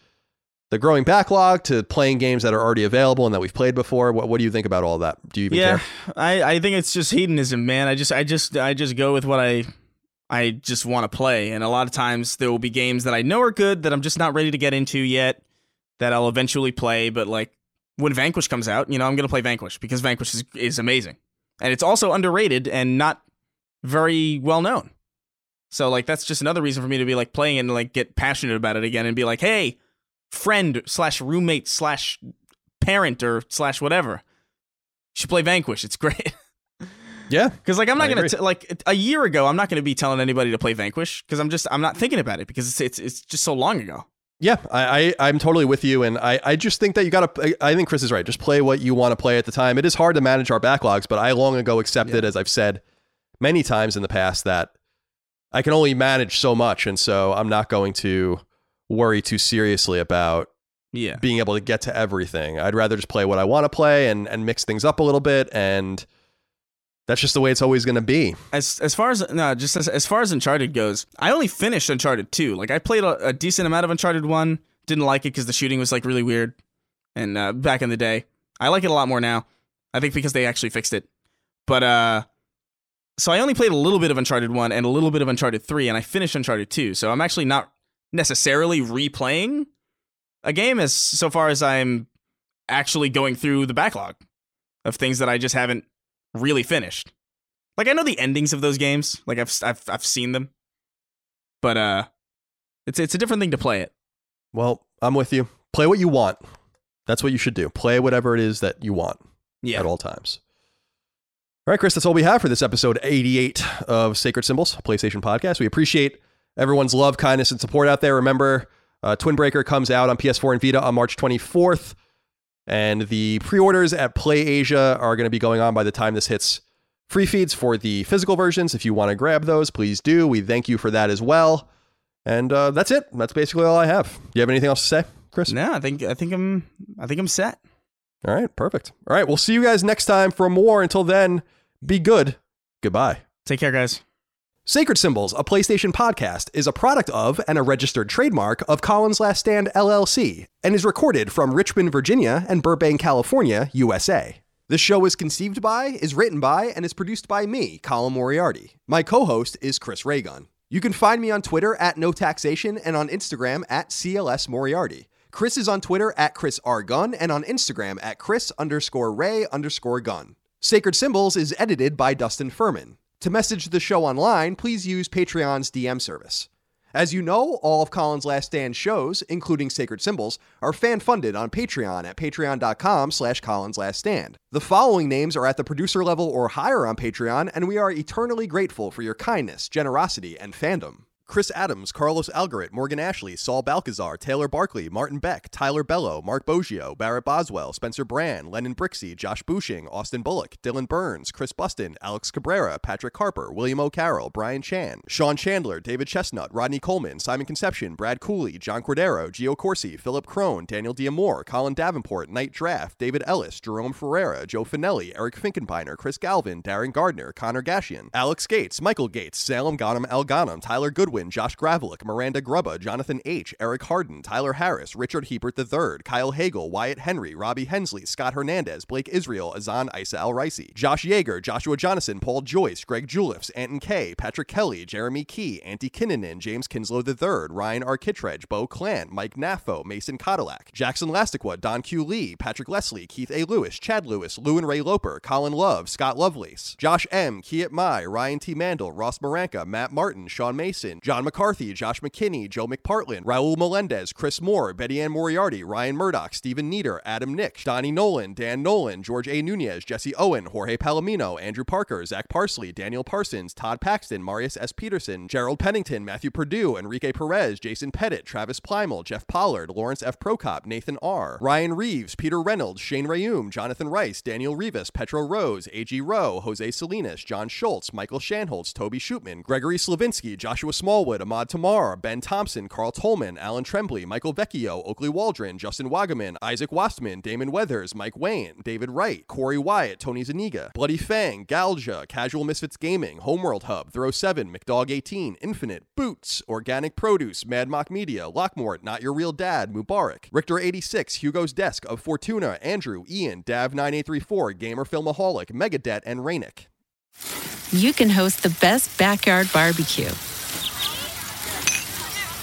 the growing backlog to playing games that are already available and that we've played before. What What do you think about all that? Do you even yeah, care? I, I think it's just hedonism, man. I just I just I just go with what I I just want to play, and a lot of times there will be games that I know are good that I'm just not ready to get into yet that I'll eventually play. But like when Vanquish comes out, you know, I'm gonna play Vanquish because Vanquish is is amazing, and it's also underrated and not very well known. So like that's just another reason for me to be like playing and like get passionate about it again and be like, hey, friend slash roommate slash parent or slash whatever, you should play Vanquish. It's great. Yeah. Because like I'm not I gonna t- like a year ago I'm not gonna be telling anybody to play Vanquish because I'm just I'm not thinking about it because it's it's it's just so long ago. Yeah, I, I I'm totally with you, and I, I just think that you got to. I think Chris is right. Just play what you want to play at the time. It is hard to manage our backlogs, but I long ago accepted, as I've said many times in the past, that I can only manage so much, and so I'm not going to worry too seriously about Yeah. being able to get to everything. I'd rather just play what I want to play and and mix things up a little bit, and that's just the way it's always going to be. As as far as no, just as, as far as Uncharted goes, I only finished Uncharted 2. Like I played a, a decent amount of Uncharted 1, didn't like it because the shooting was like really weird. And uh, back in the day, I like it a lot more now. I think because they actually fixed it. But uh so I only played a little bit of Uncharted 1 and a little bit of Uncharted 3 and I finished Uncharted 2. So I'm actually not necessarily replaying a game as so far as I'm actually going through the backlog of things that I just haven't really finished. Like I know the endings of those games, like I've I've I've seen them, but uh, it's it's a different thing to play it. Well, I'm with you. Play what you want. That's what you should do. Play whatever it is that you want. Yeah. at all times. All right, Chris, that's all we have for this episode 88 of Sacred Symbols, PlayStation podcast. We appreciate everyone's love, kindness, and support out there. Remember, uh, Twin Breaker comes out on PS4 and Vita on March 24th, and the pre orders at Play Asia are going to be going on by the time this hits free feeds for the physical versions. If you want to grab those, please do. We thank you for that as well. And uh, that's it. That's basically all I have. Do you have anything else to say, Chris? No, I think I think I'm I think I'm set. All right, perfect. All right, we'll see you guys next time for more. Until then, be good. Goodbye. Take care, guys. Sacred Symbols, a PlayStation podcast, is a product of and a registered trademark of Colin's Last Stand LLC and is recorded from Richmond, Virginia and Burbank, California, USA. This show is conceived by, is written by, and is produced by me, Colin Moriarty. My co host is Chris Raygun. You can find me on Twitter at No Taxation and on Instagram at CLS Moriarty. Chris is on Twitter at Chris R. Gun and on Instagram at Chris underscore Ray underscore Gun. Sacred Symbols is edited by Dustin Furman. To message the show online, please use Patreon's DM service. As you know, all of Colin's Last Stand shows, including Sacred Symbols, are fan-funded on Patreon at patreon.com slash Colin's Last Stand. The following names are at the producer level or higher on Patreon, and we are eternally grateful for your kindness, generosity, and fandom. Chris Adams, Carlos Algarit, Morgan Ashley, Saul Balcazar, Taylor Barkley, Martin Beck, Tyler Bello, Mark Boggio, Barrett Boswell, Spencer Brand, Lennon Brixey, Josh Bushing, Austin Bullock, Dylan Burns, Chris Buston, Alex Cabrera, Patrick Harper, William O'Carroll, Brian Chan, Sean Chandler, David Chestnut, Rodney Coleman, Simon Conception, Brad Cooley, John Cordero, Gio Corsi, Philip Crone, Daniel Diamore, Colin Davenport, Knight Draft, David Ellis, Jerome Ferreira, Joe Finelli, Eric Finkenbeiner, Chris Galvin, Darren Gardner, Connor Gashian, Alex Gates, Michael Gates, Salem Ghanem Al Ghanem, Tyler Goodwin, Josh Gravelick, Miranda Grubba, Jonathan H., Eric Harden, Tyler Harris, Richard Hebert III, Kyle Hagel, Wyatt Henry, Robbie Hensley, Scott Hernandez, Blake Israel, Azan Isa Al Ricey, Josh Yeager, Joshua Jonathan, Paul Joyce, Greg Juliffs, Anton K., Patrick Kelly, Jeremy Key, Antti Kinnunen, James Kinslow III, Ryan R. Kittredge, Bo Clant, Mike Naffo, Mason Cadillac, Jackson Lastiqua, Don Q. Lee, Patrick Leslie, Keith A. Lewis, Chad Lewis, Lou and Ray Loper, Colin Love, Scott Lovelace, Josh M., Kiet Mai, Ryan T. Mandel, Ross Maranka, Matt Martin, Sean Mason, John McCarthy, Josh McKinney, Joe McPartland, Raul Melendez, Chris Moore, Betty Ann Moriarty, Ryan Murdoch, Stephen Nieder, Adam Nick, Donnie Nolan, Dan Nolan, George A. Nunez, Jesse Owen, Jorge Palomino, Andrew Parker, Zach Parsley, Daniel Parsons, Todd Paxton, Marius S. Peterson, Gerald Pennington, Matthew Purdue, Enrique Perez, Jason Pettit, Travis Plymel, Jeff Pollard, Lawrence F. Prokop, Nathan R., Ryan Reeves, Peter Reynolds, Shane Rayum, Jonathan Rice, Daniel Rivas, Petro Rose, A.G. Rowe, Jose Salinas, John Schultz, Michael Shanholtz, Toby Shootman, Gregory Slavinsky, Joshua Small. Smallwood, Ahmad Tamar, Ben Thompson, Carl Tolman, Alan Tremblay, Michael Vecchio, Oakley Waldron, Justin Wagaman, Isaac Wastman, Damon Weathers, Mike Wayne, David Wright, Corey Wyatt, Tony Zaniga, Bloody Fang, Galja, Casual Misfits Gaming, Homeworld Hub, Throw 7, McDog 18, Infinite, Boots, Organic Produce, Mad Mock Media, Lockmort, Not Your Real Dad, Mubarak, Richter 86, Hugo's Desk, Of Fortuna, Andrew, Ian, Dav 9834, Gamer Filmaholic, Megadet, and Rainick. you can host the best backyard barbecue.